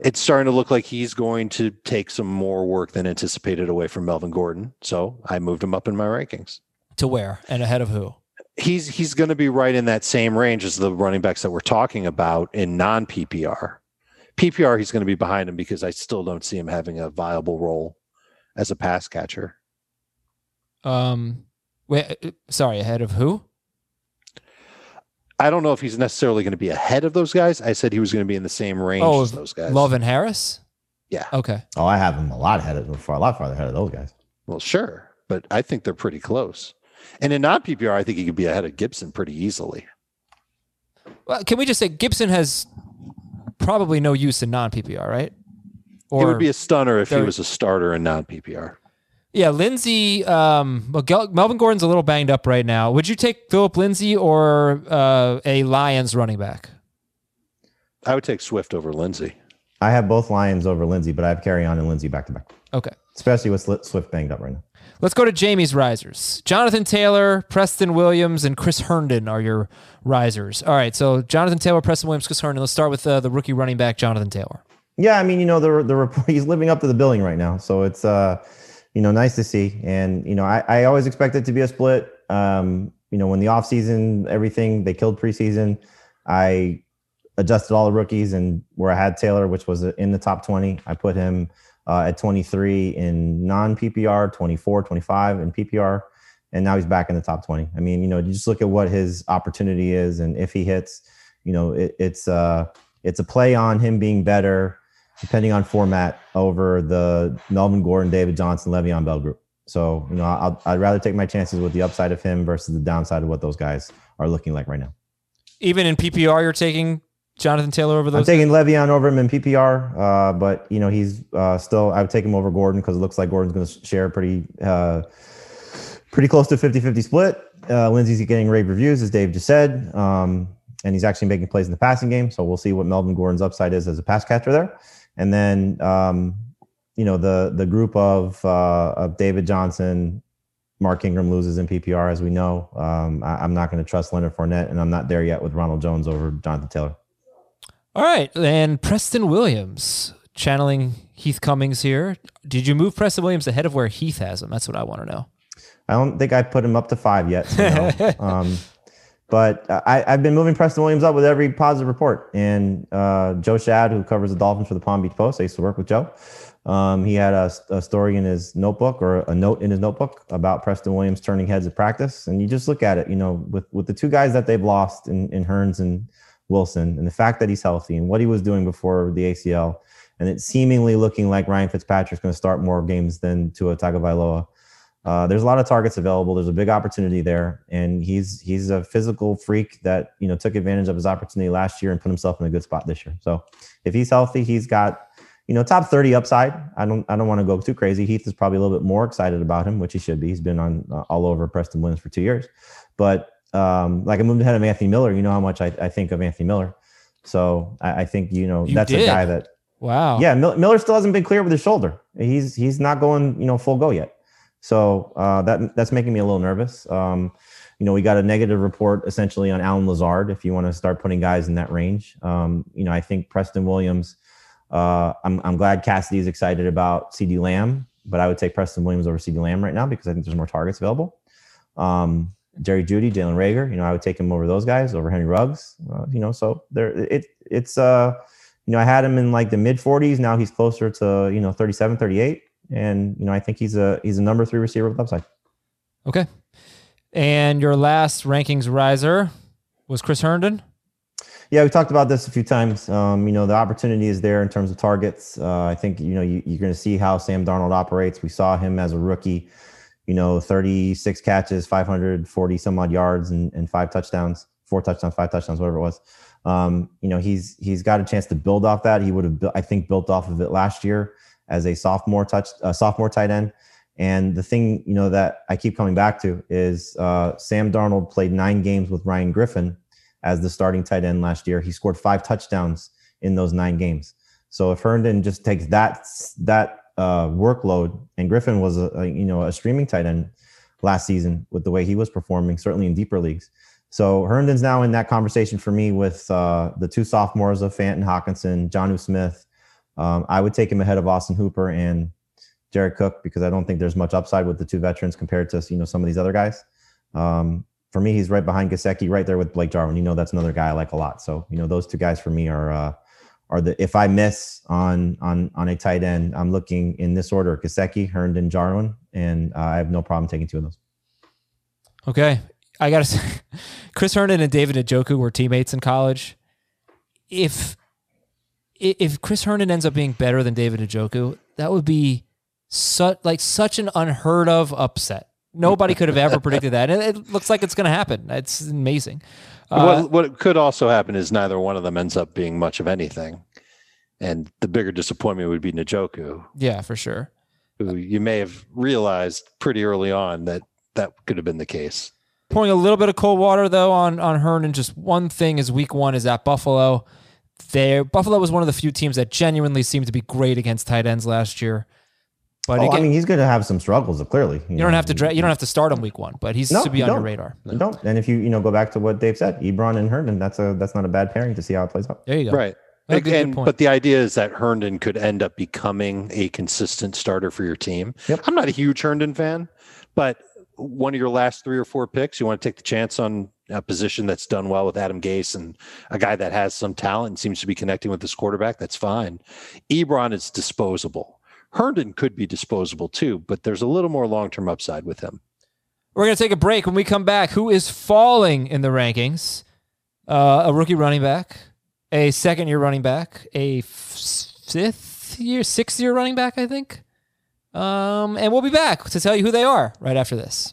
It's starting to look like he's going to take some more work than anticipated away from Melvin Gordon. So I moved him up in my rankings. To where and ahead of who? He's he's going to be right in that same range as the running backs that we're talking about in non PPR. PPR, he's going to be behind him because I still don't see him having a viable role as a pass catcher. Um, wait, uh, sorry, ahead of who? I don't know if he's necessarily going to be ahead of those guys. I said he was going to be in the same range Oh, as those guys. Love and Harris. Yeah. Okay. Oh, I have him a lot ahead of far a lot farther ahead of those guys. Well, sure, but I think they're pretty close. And in non PPR, I think he could be ahead of Gibson pretty easily. Well, can we just say Gibson has probably no use in non PPR, right? it would be a stunner if he was a starter in non PPR. Yeah, Lindsay. Um, well, Melvin Gordon's a little banged up right now. Would you take Philip Lindsay or uh, a Lions running back? I would take Swift over Lindsay. I have both Lions over Lindsay, but I have Kerryon and Lindsay back to back, Okay. especially with Swift banged up right now. Let's go to Jamey's risers. Jonathan Taylor, Preston Williams, and Chris Herndon are your risers. All right. So Jonathan Taylor, Preston Williams, Chris Herndon. Let's start with uh, the rookie running back, Jonathan Taylor. Yeah, I mean, you know, the the report, he's living up to the billing right now, so it's uh, you know, nice to see. And you know, I, I always expect it to be a split. Um, you know, when the offseason, everything they killed preseason, I adjusted all the rookies and where I had Taylor, which was in the top 20, I put him uh, at 23 in non PPR, 24, 25 in PPR, and now he's back in the top 20. I mean, you know, you just look at what his opportunity is, and if he hits, you know, it, it's uh, it's a play on him being better depending on format over the Melvin Gordon, David Johnson, Le'Veon Bell group. So, you know, I'll, I'd rather take my chances with the upside of him versus the downside of what those guys are looking like right now. Even in PPR, you're taking Jonathan Taylor over those. I'm taking Le'Veon over him in PPR, uh, but you know he's uh, still. I would take him over Gordon because it looks like Gordon's going to share pretty, uh, pretty close to 50-50 split. Uh, Lindsay's getting rave reviews, as Dave just said, um, and he's actually making plays in the passing game. So we'll see what Melvin Gordon's upside is as a pass catcher there. And then um, you know the the group of uh, of David Johnson, Mark Ingram loses in PPR, as we know. Um, I, I'm not going to trust Leonard Fournette, and I'm not there yet with Ronald Jones over Jonathan Taylor. All right. And Preston Williams, channeling Heath Cummings here. Did you move Preston Williams ahead of where Heath has him? That's what I want to know. I don't think I put him up to five yet. So no. um, But I, I've been moving Preston Williams up with every positive report. And uh, Joe Schad, who covers the Dolphins for the Palm Beach Post, I used to work with Joe. Um, he had a, a, story in his notebook or a note in his notebook about Preston Williams turning heads at practice. And you just look at it, you know, with, with the two guys that they've lost in, in Hurns and Wilson, and the fact that he's healthy and what he was doing before the ACL, and it's seemingly looking like Ryan Fitzpatrick's going to start more games than Tua Tagovailoa. Uh, there's a lot of targets available. There's a big opportunity there, and he's he's a physical freak that you know took advantage of his opportunity last year and put himself in a good spot this year. So if he's healthy, he's got you know top 30 upside. I don't I don't want to go too crazy. Heath is probably a little bit more excited about him, which he should be. He's been on uh, all over Preston Williams for two years, but um, like I moved ahead of Anthony Miller. You know how much I, I think of Anthony Miller. So I, I think you know You that's did? a guy that Wow. yeah, Miller still hasn't been clear with his shoulder. He's he's not going, you know, full go yet. So uh, that that's making me a little nervous. Um, you know, we got a negative report essentially on Allen Lazard. If you want to start putting guys in that range, um, you know, I think Preston Williams. Uh, I'm I'm glad Cassidy is excited about CeeDee Lamb, but I would take Preston Williams over CeeDee Lamb right now because I think there's more targets available. Um, Jerry Jeudy, Jalen Reagor, you know, I would take him over those guys over Henry Ruggs. Uh, you know, so there it it's uh you know, I had him in like the mid 40s. Now he's closer to, you know, 37, 38. And, you know, I think he's a he's a number three receiver with upside. Okay. And your last rankings riser was Chris Herndon. Yeah, we talked about this a few times. Um, you know, the opportunity is there in terms of targets. Uh, I think, you know, you, you're going to see how Sam Darnold operates. We saw him as a rookie, you know, 36 catches, 540 some odd yards and, and five touchdowns, four touchdowns, five touchdowns, whatever it was. Um, you know, he's he's got a chance to build off that. He would have, I think, built off of it last year as a sophomore touch, uh, sophomore tight end. And the thing, you know, that I keep coming back to is uh, Sam Darnold played nine games with Ryan Griffin as the starting tight end last year. He scored five touchdowns in those nine games. So if Herndon just takes that that uh, workload, and Griffin was a, a you know a streaming tight end last season with the way he was performing, certainly in deeper leagues. So Herndon's now in that conversation for me with uh, the two sophomores of Fant and Hockenson, Jonnu Smith. Um, I would take him ahead of Austin Hooper and Jared Cook because I don't think there's much upside with the two veterans compared to you know some of these other guys. Um, for me, he's right behind Gesicki, right there with Blake Jarwin. You know that's another guy I like a lot. So you know those two guys for me are uh, are the if I miss on on on a tight end, I'm looking in this order: Gesicki, Herndon, Jarwin, and uh, I have no problem taking two of those. Okay. I got to say, Chris Herndon and David Njoku were teammates in college. If if Chris Herndon ends up being better than David Njoku, that would be such like such an unheard of upset. Nobody could have ever predicted that. And it looks like it's going to happen. It's amazing. Uh, what, what could also happen is neither one of them ends up being much of anything. And the bigger disappointment would be Njoku, yeah, for sure. who you may have realized pretty early on that that could have been the case. Pouring a little bit of cold water though on on Herndon. Just one thing is week one is at Buffalo. There, Buffalo was one of the few teams that genuinely seemed to be great against tight ends last year. But Oh, again, I mean, he's going to have some struggles. Clearly, you don't have to dra- you don't have to start him week one, but he's No, to be on your don't. radar. You don't. And if you you know go back to what Dave said, Ebron and Herndon, that's a that's not a bad pairing to see how it plays out. There you go. Right. Well, good- good and, point. but the idea is that Herndon could end up becoming a consistent starter for your team. Yep. I'm not a huge Herndon fan, but one of your last three or four picks, you want to take the chance on a position that's done well with Adam Gase and a guy that has some talent and seems to be connecting with this quarterback. That's fine. Ebron is disposable. Herndon could be disposable too, but there's a little more long term upside with him. We're going to take a break. When we come back, who is falling in the rankings? Uh, a rookie running back, a second year running back, a fifth year, sixth year running back, I think. Um, and we'll be back to tell you who they are right after this.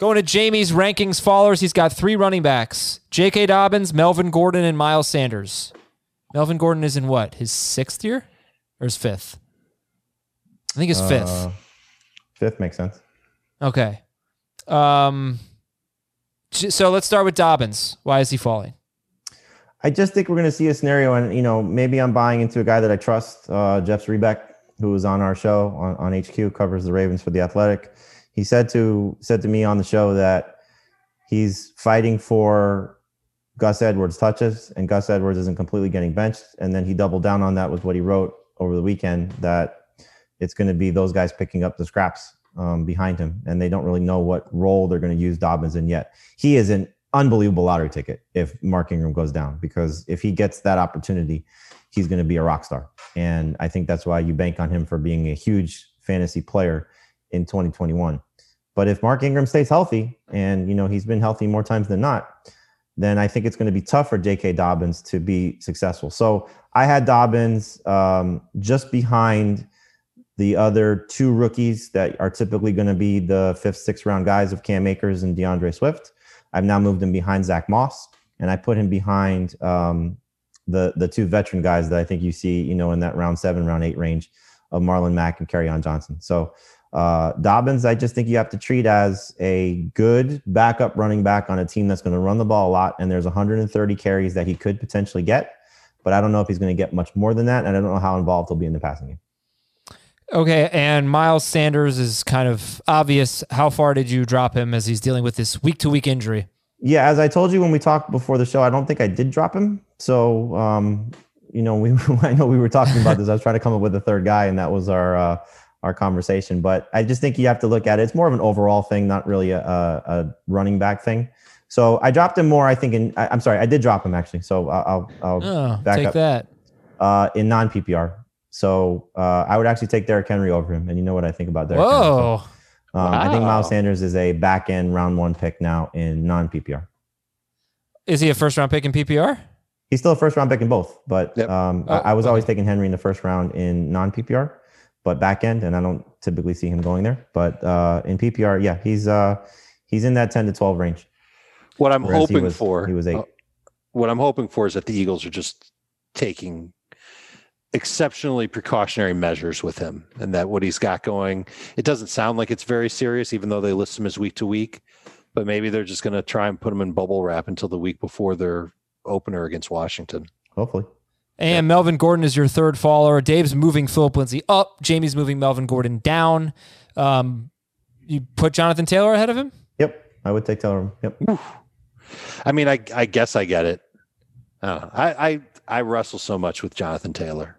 Going to Jamey's rankings followers, he's got three running backs J.K. Dobbins, Melvin Gordon, and Miles Sanders. Melvin Gordon is in what? His sixth year or his fifth? I think his fifth. Uh, fifth makes sense. Okay. Um, So let's start with Dobbins. Why is he falling? I just think we're going to see a scenario, and you know, maybe I'm buying into a guy that I trust, uh, Jeff Zrebiec, who was on our show on, on HQ, covers the Ravens for the Athletic. He said to said to me on the show that he's fighting for Gus Edwards touches, and Gus Edwards isn't completely getting benched. And then he doubled down on that with what he wrote over the weekend that it's going to be those guys picking up the scraps um, behind him, and they don't really know what role they're going to use Dobbins in yet. He is an unbelievable lottery ticket if Mark Ingram goes down because if he gets that opportunity, he's going to be a rock star. And I think that's why you bank on him for being a huge fantasy player in 2021. But if Mark Ingram stays healthy, and you know he's been healthy more times than not, then I think it's going to be tough for J.K. Dobbins to be successful. So I had Dobbins um, just behind the other two rookies that are typically going to be the fifth, sixth round guys of Cam Akers and D'Andre Swift. I've now moved him behind Zach Moss, and I put him behind um, the the two veteran guys that I think you see, you know, in that round seven, round eight range of Marlon Mack and Kerryon Johnson. So uh, Dobbins, I just think you have to treat as a good backup running back on a team that's going to run the ball a lot. And there's 130 carries that he could potentially get, but I don't know if he's going to get much more than that, and I don't know how involved he'll be in the passing game. Okay, and Miles Sanders is kind of obvious. How far did you drop him as he's dealing with this week to week injury? Yeah, as I told you when we talked before the show, I don't think I did drop him. So, um, you know, we I know we were talking about this. I was trying to come up with a third guy, and that was our uh, our conversation. But I just think you have to look at it. It's more of an overall thing, not really a, a running back thing. So I dropped him more. I think in I, am sorry, I did drop him actually. So I'll I'll, oh, back take up. that uh, in non PPR. So uh, I would actually take Derrick Henry over him. And you know what I think about Derrick Whoa. Henry. So, um, wow. I think Miles Sanders is a back end round one pick now in non PPR. Is he a first round pick in PPR? He's still a first round pick in both, but yep. um, oh, I, I, was okay. always taking Henry in the first round in non PPR, but back end, and I don't typically see him going there. But uh, in PPR, yeah, he's uh, he's in that ten to twelve range. What I'm hoping he was, for, he was eight. Uh, what I'm hoping for is that the Eagles are just taking exceptionally precautionary measures with him and that what he's got going it doesn't sound like it's very serious even though they list him as week to week but maybe they're just going to try and put him in bubble wrap until the week before their opener against washington hopefully and melvin gordon is your third follower. Dave's moving philip lindsay up. Jamey's moving melvin gordon down. Um, you put jonathan taylor ahead of him? Yep i would take taylor. Yep. I mean i, I guess i get it. Uh, I, I I wrestle so much with Jonathan Taylor.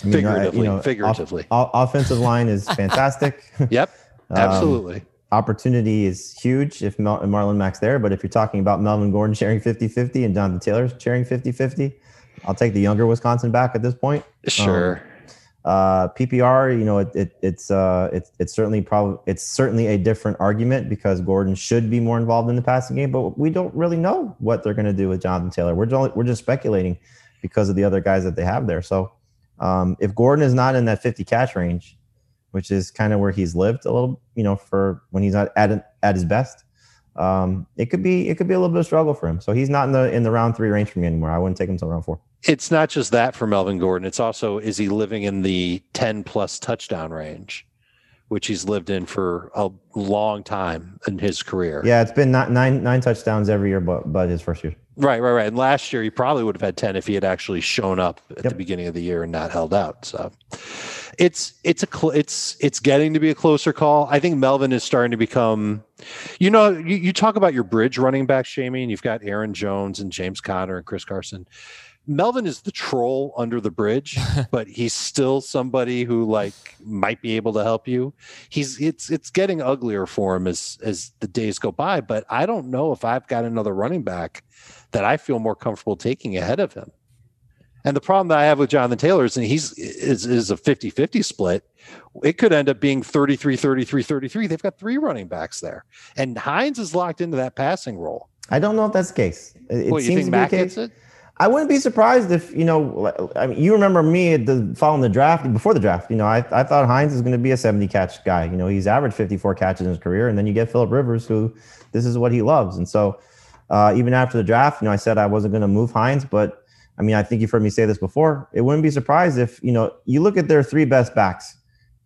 I mean, figuratively, you know, figuratively. Off, offensive line is fantastic. yep, um, absolutely. Um, opportunity is huge if Mar- Marlon Mack's there, but if you're talking about Melvin Gordon sharing 50-50 and Jonathan Taylor sharing 50-50, I'll take the younger Wisconsin back at this point. Sure. Um, uh, PPR, you know, it, it, it's uh, it's it's certainly probably it's certainly a different argument because Gordon should be more involved in the passing game, but we don't really know what they're going to do with Jonathan Taylor. We're just, we're just speculating because of the other guys that they have there. So um, if Gordon is not in that 50 catch range, which is kind of where he's lived a little, you know, for when he's at at, at his best, um, it could be it could be a little bit of struggle for him. So he's not in the in the round three range for me anymore. I wouldn't take him till round four. It's not just that for Melvin Gordon. It's also is he living in the 10 plus touchdown range? which he's lived in for a long time in his career. Yeah, it's been nine nine touchdowns every year, but but his first year. Right, right, right. And last year he probably would have had ten if he had actually shown up at yep. the beginning of the year and not held out. So it's it's a cl- it's it's getting to be a closer call. I think Melvin is starting to become, you know, you, you talk about your bridge running back, Jamey, and you've got Aaron Jones and James Conner and Chris Carson. Melvin is the troll under the bridge, but he's still somebody who like might be able to help you. He's it's it's getting uglier for him as as the days go by, but I don't know if I've got another running back that I feel more comfortable taking ahead of him. And the problem that I have with Jonathan Taylor is he's is, is a 50-50 split. It could end up being 33 33 33. They've got three running backs there. And Hines is locked into that passing role. I don't know if that's the case. It, well, seems to be Mack the case. I wouldn't be surprised if you know. I mean, you remember me at the following the draft before the draft. You know, I, I thought Hines is going to be a seventy catch guy. You know, he's averaged fifty four catches in his career, and then you get Philip Rivers, who this is what he loves. And so, uh, even after the draft, you know, I said I wasn't going to move Hines, but I mean, I think you've heard me say this before. It wouldn't be surprised if you know you look at their three best backs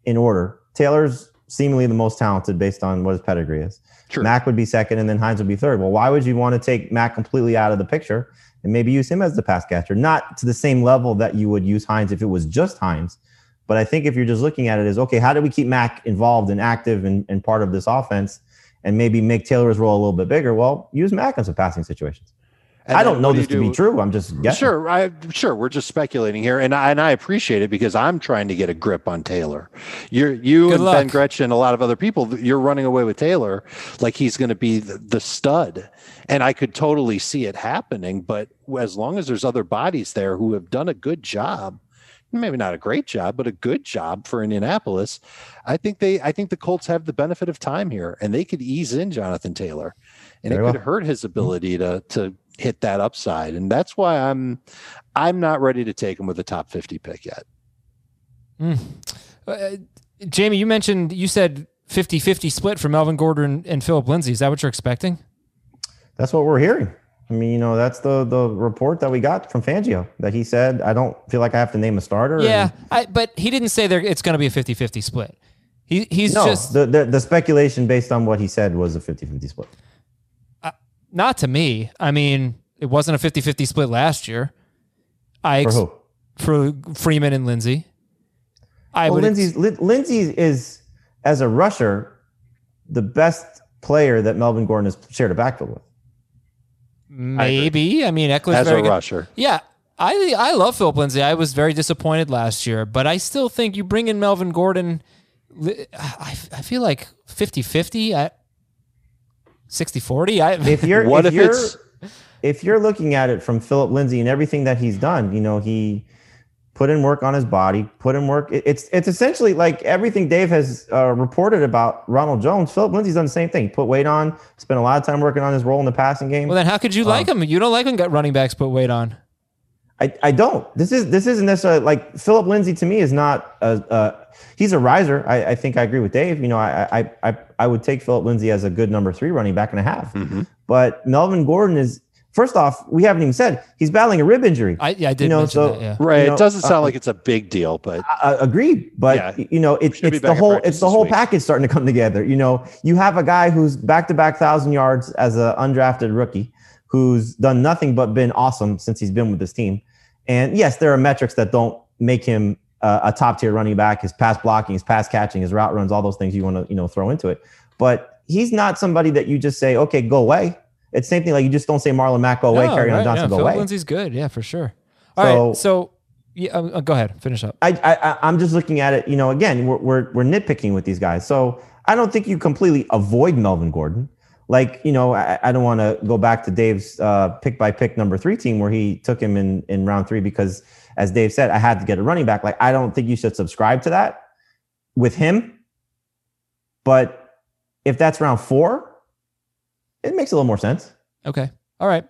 in order. Taylor's seemingly the most talented based on what his pedigree is. True. Mack would be second, and then Hines would be third. Well, why would you want to take Mack completely out of the picture and maybe use him as the pass catcher? Not to the same level that you would use Hines if it was just Hines. But I think if you're just looking at it as okay, how do we keep Mack involved and active and, and part of this offense, and maybe make Taylor's role a little bit bigger? Well, use Mack in some passing situations. And I don't know what do this you to be true. I'm just guessing. Sure, I sure we're just speculating here, and I, and I appreciate it because I'm trying to get a grip on Taylor. You're you Good and luck. Ben Gretchen, a lot of other people. You're running away with Taylor like he's going to be the, the stud, and I could totally see it happening. But as long as there's other bodies there who have done a good job, maybe not a great job, but a good job for Indianapolis, I think they I think the Colts have the benefit of time here, and they could ease in Jonathan Taylor, and Very it could hurt his mm-hmm. ability to to hit that upside, and that's why I'm I'm not ready to take him with a top 50 pick yet. Uh, Jamey, you mentioned you said 50-50 split for Melvin Gordon and Philip Lindsay. Is that what you're expecting? That's what we're hearing. I mean, you know, that's the the report that we got from Fangio that he said, I don't feel like I have to name a starter. Yeah, and- I, but he didn't say there it's going to be a 50-50 split. He he's no, just the, the the speculation based on what he said was a 50-50 split. Not to me. I mean, it wasn't a 50-50 split last year. I For ex- who? for Freeman and Lindsay. I Well, would Lindsay's Lin- Lindsay is as a rusher the best player that Melvin Gordon has shared a backfield with. maybe. I, mean, Ekeler's As very a good. rusher, Yeah, I I love Philip Lindsay. I was very disappointed last year, but I still think you bring in Melvin Gordon. I, I feel like 50-50, I 60-40. I, If you're what if, if, you're it's if you're looking at it from Philip Lindsay and everything that he's done, you know, he put in work on his body, put in work. It's it's essentially like everything Dave has uh, reported about Ronald Jones. Philip Lindsay's done the same thing. Put weight on, spent a lot of time working on his role in the passing game. well, then how could you like him? You don't like when got running backs put weight on. I, I don't. This is this isn't necessarily like Philip Lindsay to me is not a, a he's a riser. I, I think I agree with Dave. You know, I I I I would take Philip Lindsay as a good number three running back and a half. Mm-hmm. But Melvin Gordon is first off, we haven't even said he's battling a rib injury. I yeah, I did You know, mention so- that. Yeah. right. you know, it doesn't sound uh, like it's a big deal, but I, I agree, but Yeah. you know, it, Should be it's the whole it's the whole week. package starting to come together. You know, you have a guy who's back to back thousand yards as an undrafted rookie, who's done nothing but been awesome since he's been with this team. And yes, there are metrics that don't make him uh, a top tier running back. His pass blocking, his pass catching, his route runs, all those things you want to you know throw into it. But he's not somebody that you just say, okay, go away. It's the same thing like you just don't say Marlon Mack go away, No, Kerryon right, Johnson yeah, go Philip away. Lindsay's good. Yeah, for sure. All So- right, so yeah, uh, uh, go ahead, finish up. I I- I'm just looking at it. You know, again, we're, we're we're nitpicking with these guys. So I don't think you completely avoid Melvin Gordon. Like you know, I, I don't want to go back to Dave's uh, pick by pick number three team where he took him in in round three because, as Dave said, I had to get a running back. Like I don't think you should subscribe to that with him. But if that's round four, it makes a little more sense. Okay. All right.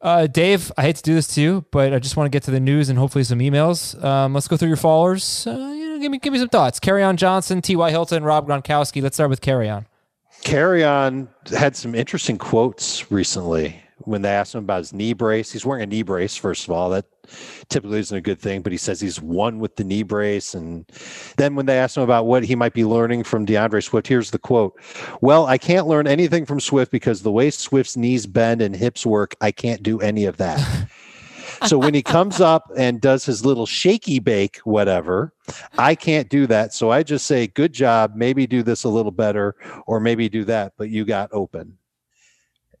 Uh, Dave, I hate to do this to you, but I just want to get to the news and hopefully some emails. Um, let's go through your followers. Uh, you know, give me give me some thoughts. Kerryon Johnson, T.Y. Hilton, Rob Gronkowski. Let's start with Kerryon. Kerryon had some interesting quotes recently when they asked him about his knee brace. He's wearing a knee brace, first of all. That typically isn't a good thing, but he says he's won with the knee brace. And then when they asked him about what he might be learning from D'Andre Swift, here's the quote Well, I can't learn anything from Swift because the way Swift's knees bend and hips work, I can't do any of that. so when he comes up and does his little shaky bake, whatever, I can't do that. So I just say, good job. Maybe do this a little better, or maybe do that, but you got open.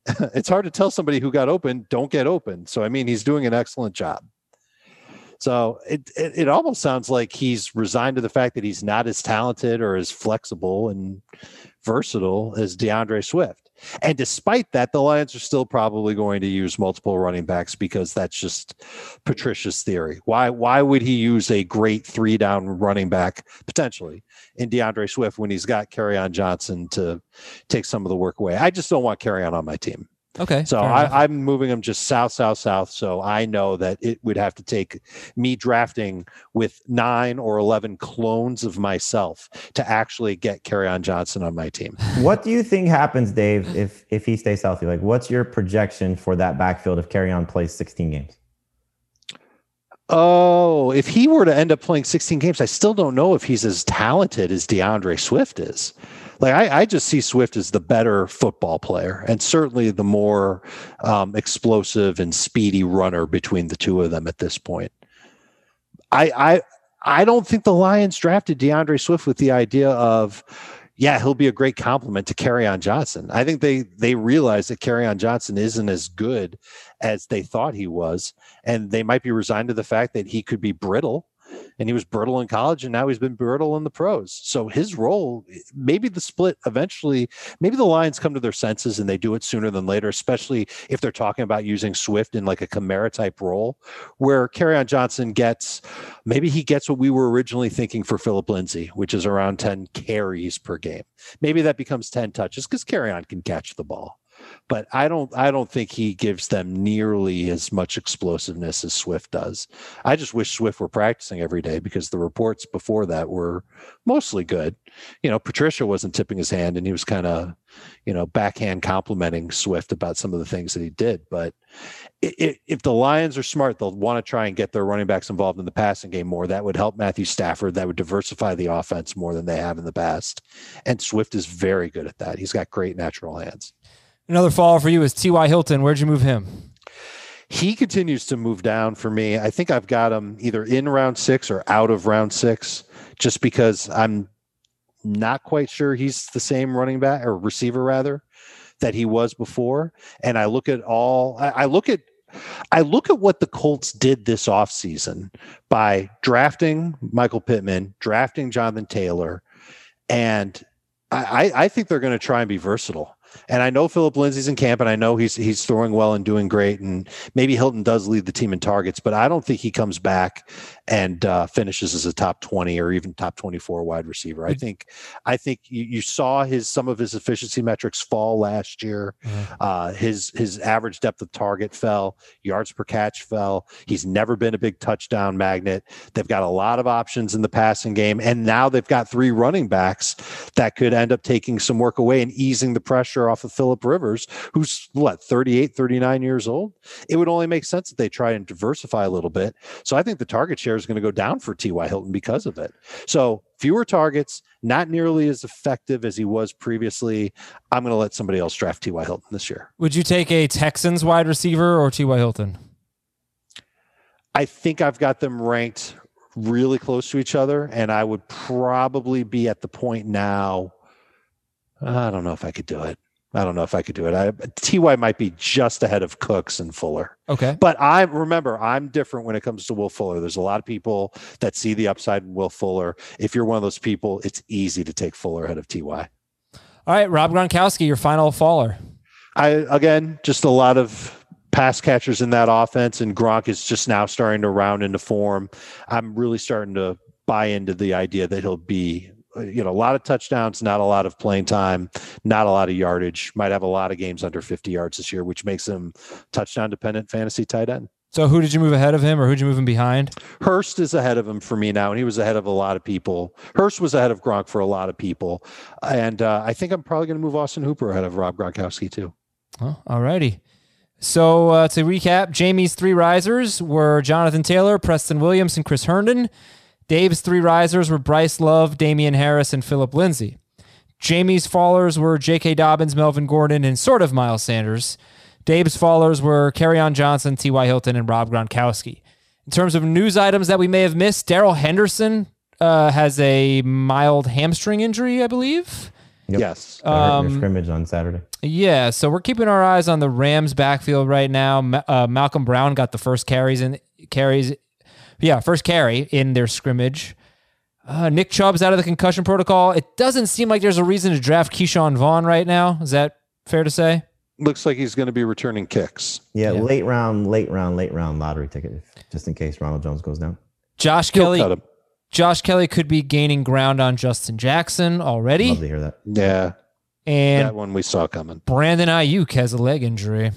it's hard to tell somebody who got open, don't get open. So, I mean, he's doing an excellent job. So it, it, it almost sounds like he's resigned to the fact that he's not as talented or as flexible and versatile as D'Andre Swift. And despite that, the Lions are still probably going to use multiple running backs because that's just Patricia's theory. Why why would he use a great three down running back potentially in D'Andre Swift when he's got on Johnson to take some of the work away? I just don't want on on my team. Okay. So. I, I'm moving them just south, south, south. So I know that it would have to take me drafting with nine or 11 clones of myself to actually get Kerryon Johnson on my team. What do you think happens, Dave, if if he stays healthy? Like, what's your projection for that backfield if Kerryon plays 16 games? Oh, if he were to end up playing 16 games, I still don't know if he's as talented as D'Andre Swift is. Like I, I just see Swift as the better football player, and certainly the more um, explosive and speedy runner between the two of them at this point. I, I I don't think the Lions drafted D'Andre Swift with the idea of, yeah, he'll be a great complement to Kerryon Johnson. I think they they realize that Kerryon Johnson isn't as good as they thought he was, and they might be resigned to the fact that he could be brittle and he was brutal in college and now he's been brutal in the pros. So his role, maybe the split eventually, maybe the Lions come to their senses and they do it sooner than later, especially if they're talking about using Swift in like a Kamara type role where Kerryon Johnson gets, maybe he gets what we were originally thinking for Philip Lindsay, which is around 10 carries per game. Maybe that becomes 10 touches because Kerryon can catch the ball but I don't I don't think he gives them nearly as much explosiveness as Swift does. I just wish Swift were practicing every day because the reports before that were mostly good. You know, Patricia wasn't tipping his hand and he was kind of, you know, backhand complimenting Swift about some of the things that he did. But if the Lions are smart, they'll want to try and get their running backs involved in the passing game more. That would help Matthew Stafford. That would diversify the offense more than they have in the past. And Swift is very good at that. He's got great natural hands. Another fall for you is T.Y. Hilton. Where'd you move him? He continues to move down for me. I think I've got him either in round six or out of round six, just because I'm not quite sure he's the same running back or receiver rather that he was before. And I look at all, I, look at I look at what the Colts did this offseason by drafting Michael Pittman, drafting Jonathan Taylor, and I, I think they're going to try and be versatile. And I know Philip Lindsay's in camp, and I know he's he's throwing well and doing great. And maybe Hilton does lead the team in targets, but I don't think he comes back and uh, finishes as a top twenty or even top twenty four wide receiver. I think I think you, you, saw his some of his efficiency metrics fall last year. Mm-hmm. Uh, his his average depth of target fell, yards per catch fell. He's never been a big touchdown magnet. They've got a lot of options in the passing game, and now they've got three running backs that could end up taking some work away and easing the pressure off of Philip Rivers, who's what, 38, 39 years old. It would only make sense that they try and diversify a little bit. So I think the target share is going to go down for T.Y. Hilton because of it. So fewer targets, not nearly as effective as he was previously. I'm going to let somebody else draft T.Y. Hilton this year. Would you take a Texans wide receiver or T.Y. Hilton? I think I've got them ranked really close to each other, and I would probably be at the point now. I don't know if I could do it. I don't know if I could do it. I, Ty might be just ahead of Cooks and Fuller. Okay, but I remember I'm different when it comes to Will Fuller. There's a lot of people that see the upside in Will Fuller. If you're one of those people, it's easy to take Fuller ahead of Ty. All right, Rob Gronkowski, your final faller. I again just a lot of pass catchers in that offense, and Gronk is just now starting to round into form. I'm really starting to buy into the idea that he'll be you know, a lot of touchdowns, not a lot of playing time, not a lot of yardage. Might have a lot of games under 50 yards this year, which makes him touchdown dependent fantasy tight end. So who did you move ahead of him or who'd you move him behind? Hurst is ahead of him for me now, and he was ahead of a lot of people. Hurst was ahead of Gronk for a lot of people. And uh, I think I'm probably going to move Austin Hooper ahead of Rob Gronkowski too. Oh, all righty. So uh, to recap, Jamey's three risers were Jonathan Taylor, Preston Williams, and Chris Herndon. Dave's three risers were Bryce Love, Damien Harris, and Philip Lindsay. Jamey's fallers were J.K. Dobbins, Melvin Gordon, and sort of Miles Sanders. Dave's fallers were Kerryon Johnson, T.Y. Hilton, and Rob Gronkowski. In terms of news items that we may have missed, Darrell Henderson uh, has a mild hamstring injury, I believe. Yep. Yes. Um, scrimmage on Saturday. Yeah, so we're keeping our eyes on the Rams backfield right now. Uh, Malcolm Brown got the first carries in carries yeah, first carry in their scrimmage. Uh, Nick Chubb's out of the concussion protocol. It doesn't seem like there's a reason to draft Ke'Shawn Vaughn right now. Is that fair to say? Looks like he's going to be returning kicks. Yeah, yeah, late round, late round, late round lottery ticket, just in case Ronald Jones goes down. Josh He'll Kelley. Josh Kelley could be gaining ground on Justin Jackson already. Love to hear that. Yeah, and that one we saw coming. Brandon Aiyuk has a leg injury.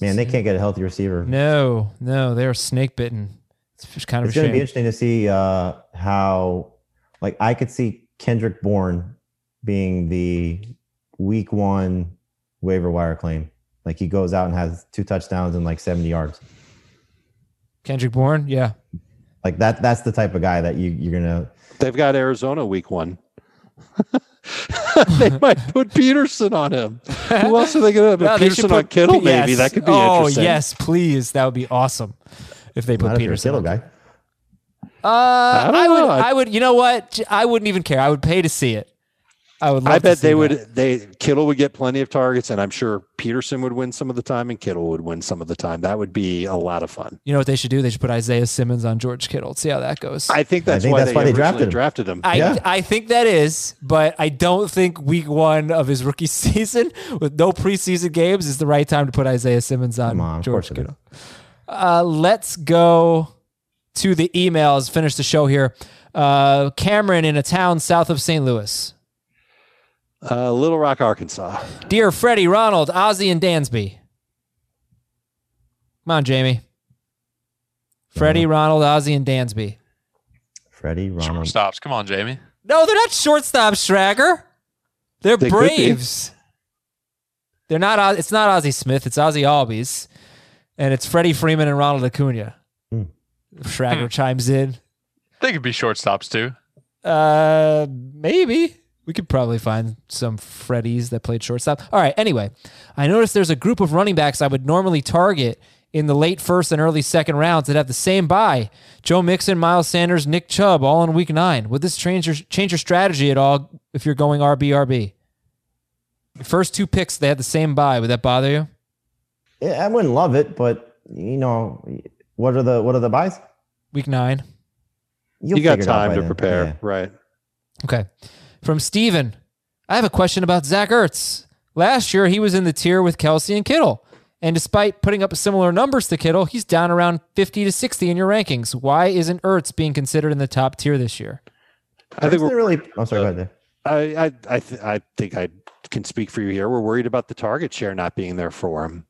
Man, they can't get a healthy receiver. No, no, they're snake bitten. It's just kind of. It's going to be interesting to see uh, how, like, I could see Kendrick Bourne being the week one waiver wire claim. Like he goes out and has two touchdowns and like seventy yards. Kendrick Bourne, yeah. Like that. That's the type of guy that you you're gonna. They've got Arizona week one. they might put Peterson on him. Who else are they going to put? No, they should Peterson on put- Kittle, yes. maybe that could be oh, interesting. yes, please. That would be awesome if they put Not if a Peterson. Kittle guy. Uh, don't I, would. know. I would. You know what? I wouldn't even care. I would pay to see it. I would. Love I to bet see they that. would. They Kittle would get plenty of targets, and I'm sure Peterson would win some of the time, and Kittle would win some of the time. That would be a lot of fun. You know what they should do? They should put Isaiah Simmons on George Kittle. See how that goes. I think that's think why that's they why they drafted him. drafted him. I, Yeah. I think that is, but I don't think week one of his rookie season with no preseason games is the right time to put Isaiah Simmons on on, George course it is. Kittle. Uh, let's go to the emails. Finish the show here. Uh, Cameron in a town south of St. Louis. Uh, Little Rock, Arkansas. Dear Freddie, Ronald, Ozzy, and Dansby. Come on, Jamey. Freddie, Ronald, Ozzy, and Dansby. Freddie, Ronald. Shortstops. Come on, Jamey. No, they're not shortstop, Strager. They're They could be. Braves. They're not. Oz- It's not Ozzy Smith. It's Ozzy Albies, and it's Freddie Freeman and Ronald Acuna. Hmm. Schrager chimes in. They could be shortstops too. Uh, maybe we could probably find some Freddies that played shortstop. All right. Anyway, I noticed there's a group of running backs I would normally target in the late first and early second rounds that have the same buy. Joe Mixon, Miles Sanders, Nick Chubb, all in week nine. Would this change your change your strategy at all if you're going RB RB? First two picks they had the same buy. Would that bother you? Yeah, I wouldn't love it, but you know, what are the what are the buys? Week nine. You'll you got figure it out time to then. prepare, Yeah. right? Okay. From Steven. I have a question about Zach Ertz. Last year, he was in the tier with Kelce and Kittle. And despite putting up similar numbers to Kittle, he's down around 50 to 60 in your rankings. Why isn't Ertz being considered in the top tier this year? I think Isn't we're really. I'm sorry. Go ahead. Dave. I I I, th- I think I can speak for you here. We're worried about the target share not being there for him.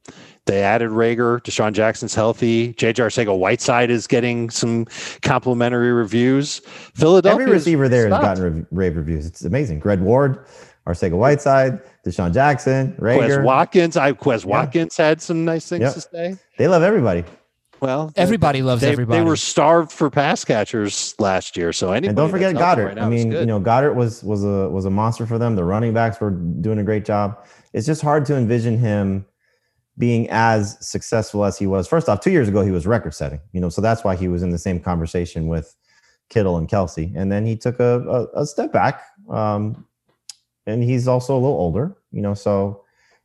They added Reagor. DeSean Jackson's healthy. JJ Arcega Whiteside is getting some complimentary reviews. Philadelphia Every receiver there has gotten rave reviews. It's amazing. Greg Ward, Arcega Whiteside, DeSean Jackson, Quez Reagor. Watkins. I Quez Watkins had some nice things Yep. to say. They love everybody. Well, Everybody loves they, everybody. They were starved for pass catchers last year. So anybody And don't forget Goedert. right I mean, you know, Goedert was was a was a monster for them. The running backs were doing a great job. It's just hard to envision him being as successful as he was. First off, two years ago he was record setting. You know, so that's why he was in the same conversation with Kittle and Kelce. And then he took a a, a step back. Um, and he's also a little older. You know, so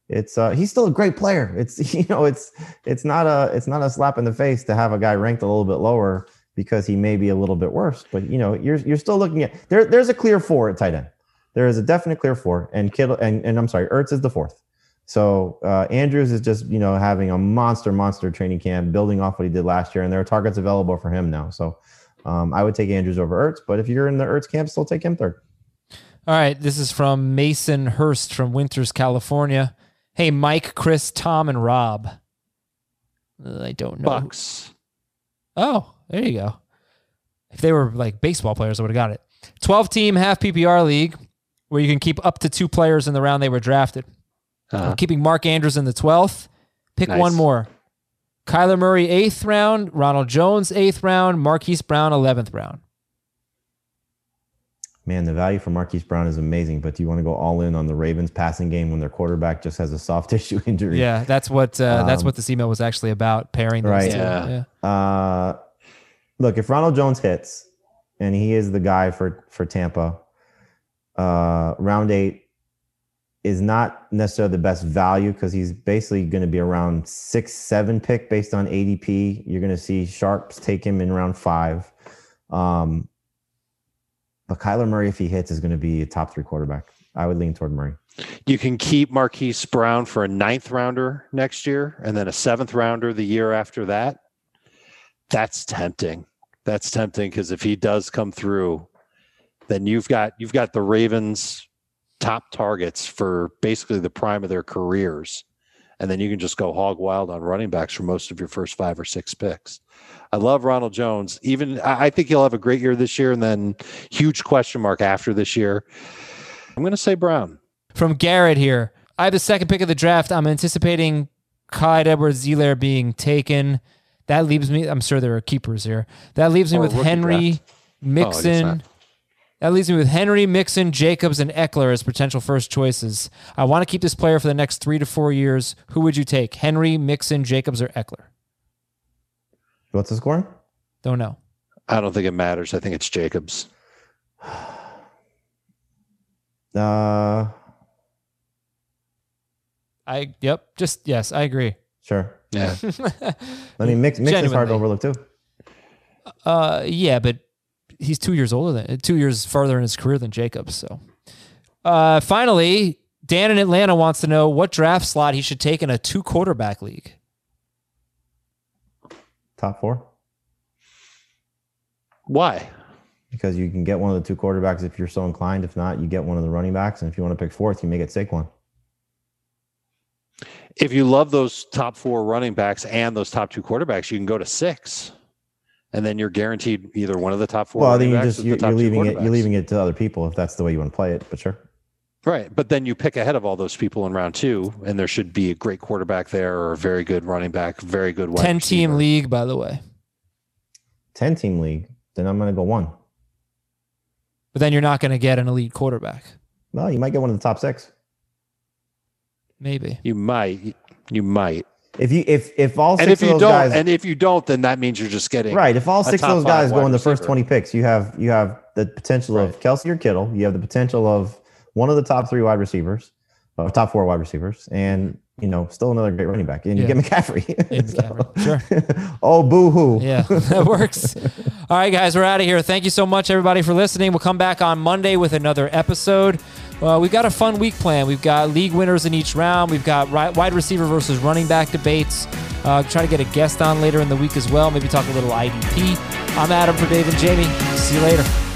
it's uh, he's still a great player. It's you know, it's it's not a it's not a slap in the face to have a guy ranked a little bit lower because he may be a little bit worse. But you know, you're you're still looking at there. There's a clear four at tight end. There is a definite clear four, and Kittle and, and I'm sorry, Ertz is the fourth. So uh, Andrews is just you know having a monster monster training camp, building off what he did last year, and there are targets available for him now. So um, I would take Andrews over Ertz, but if you're in the Ertz camp, still take him third. All right. This is from Mason Hurst from Winters, California. Hey, Mike, Chris, Tom, and Rob. Uh, I don't know. Bucks. Oh, there you go. If they were like baseball players, I would have got it. 12 team half PPR league where you can keep up to two players in the round they were drafted. Uh, I'm keeping Mark Andrews in the 12th. Pick Nice. one more. Kyler Murray, eighth round. Ronald Jones, eighth round. Marquise Brown, 11th round. Man, the value for Marquise Brown is amazing, but do you want to go all in on the Ravens passing game when their quarterback just has a soft tissue injury? Yeah, that's what uh, that's Um, what this email was actually about, pairing those Right. two. Yeah. yeah. Uh, look, if Ronald Jones hits, and he is the guy for for Tampa, uh, round eight is not necessarily the best value because he's basically going to be around six, seven pick based on ADP. You're going to see sharps take him in round five. Um, but Kyler Murray, if he hits, is going to be a top three quarterback. I would lean toward Murray. You can keep Marquise Brown for a ninth rounder next year and then a seventh rounder the year after that. That's tempting. That's tempting because if he does come through, then you've got you've got the Ravens top targets for basically the prime of their careers. And then you can just go hog wild on running backs for most of your first five or six picks. I love Ronald Jones. Even I think he'll have a great year this year and then huge question mark after this year. I'm gonna say Brown. From Garrett here. I have the second pick of the draft. I'm anticipating Clyde Edwards-Helaire being taken. That leaves me, I'm sure there are keepers here. That leaves me oh, Or with Henry, draft. Oh, Mixon, not. That leaves me with Henry, Mixon, Jacobs, and Ekeler as potential first choices. I want to keep this player for the next three to four years. Who would you take? Henry, Mixon, Jacobs, or Ekeler? What's the score? Don't know. I don't think it matters. I think it's Jacobs. Uh, I yep. Just yes, I agree. sure. Yeah. I mean, Mix, Mix is hard to overlook too. Uh, yeah, but he's two years older than two years farther in his career than Jacobs. So, uh, finally, Dan in Atlanta wants to know what draft slot he should take in a two quarterback league. Top four. Why? Because you can get one of the two quarterbacks if you're so inclined. If not, you get one of the running backs. And if you want to pick fourth, you may get Saquon. If you love those top four running backs and those top two quarterbacks, you can go to six, and then you're guaranteed either one of the top four. well, then you just you're, you're leaving it. You're leaving it to other people if that's the way you want to play it. But sure. Right, but then you pick ahead of all those people in round two, and there should be a great quarterback there, or a very good running back, very good wide Ten team receiver. league, by the way. 10 team league, then I'm going to go one. But then you're not going to get an elite quarterback. Well, you might get one of the top six. Maybe. You might, you might, If you if if all six and six if you of don't, those guys and if you don't, then that means you're just getting right, if all six of those guys go in the first 20 picks, you have you have the potential of Kelce or Kittle, you have the potential of one of the top three wide receivers, or top four wide receivers, and you know, still another great running back. And you get McCaffrey. Yeah, McCaffrey, oh, boo hoo. Yeah, that works. All right, guys, we're out of here. Thank you so much, everybody, for listening. We'll come back on Monday with another episode. Uh, we've got a fun week plan. We've got league winners in each round. We've got ri- wide receiver versus running back debates. Uh, try to get a guest on later in the week as well. Maybe talk a little IDP. I'm Adam for Dave and Jamey. See you later.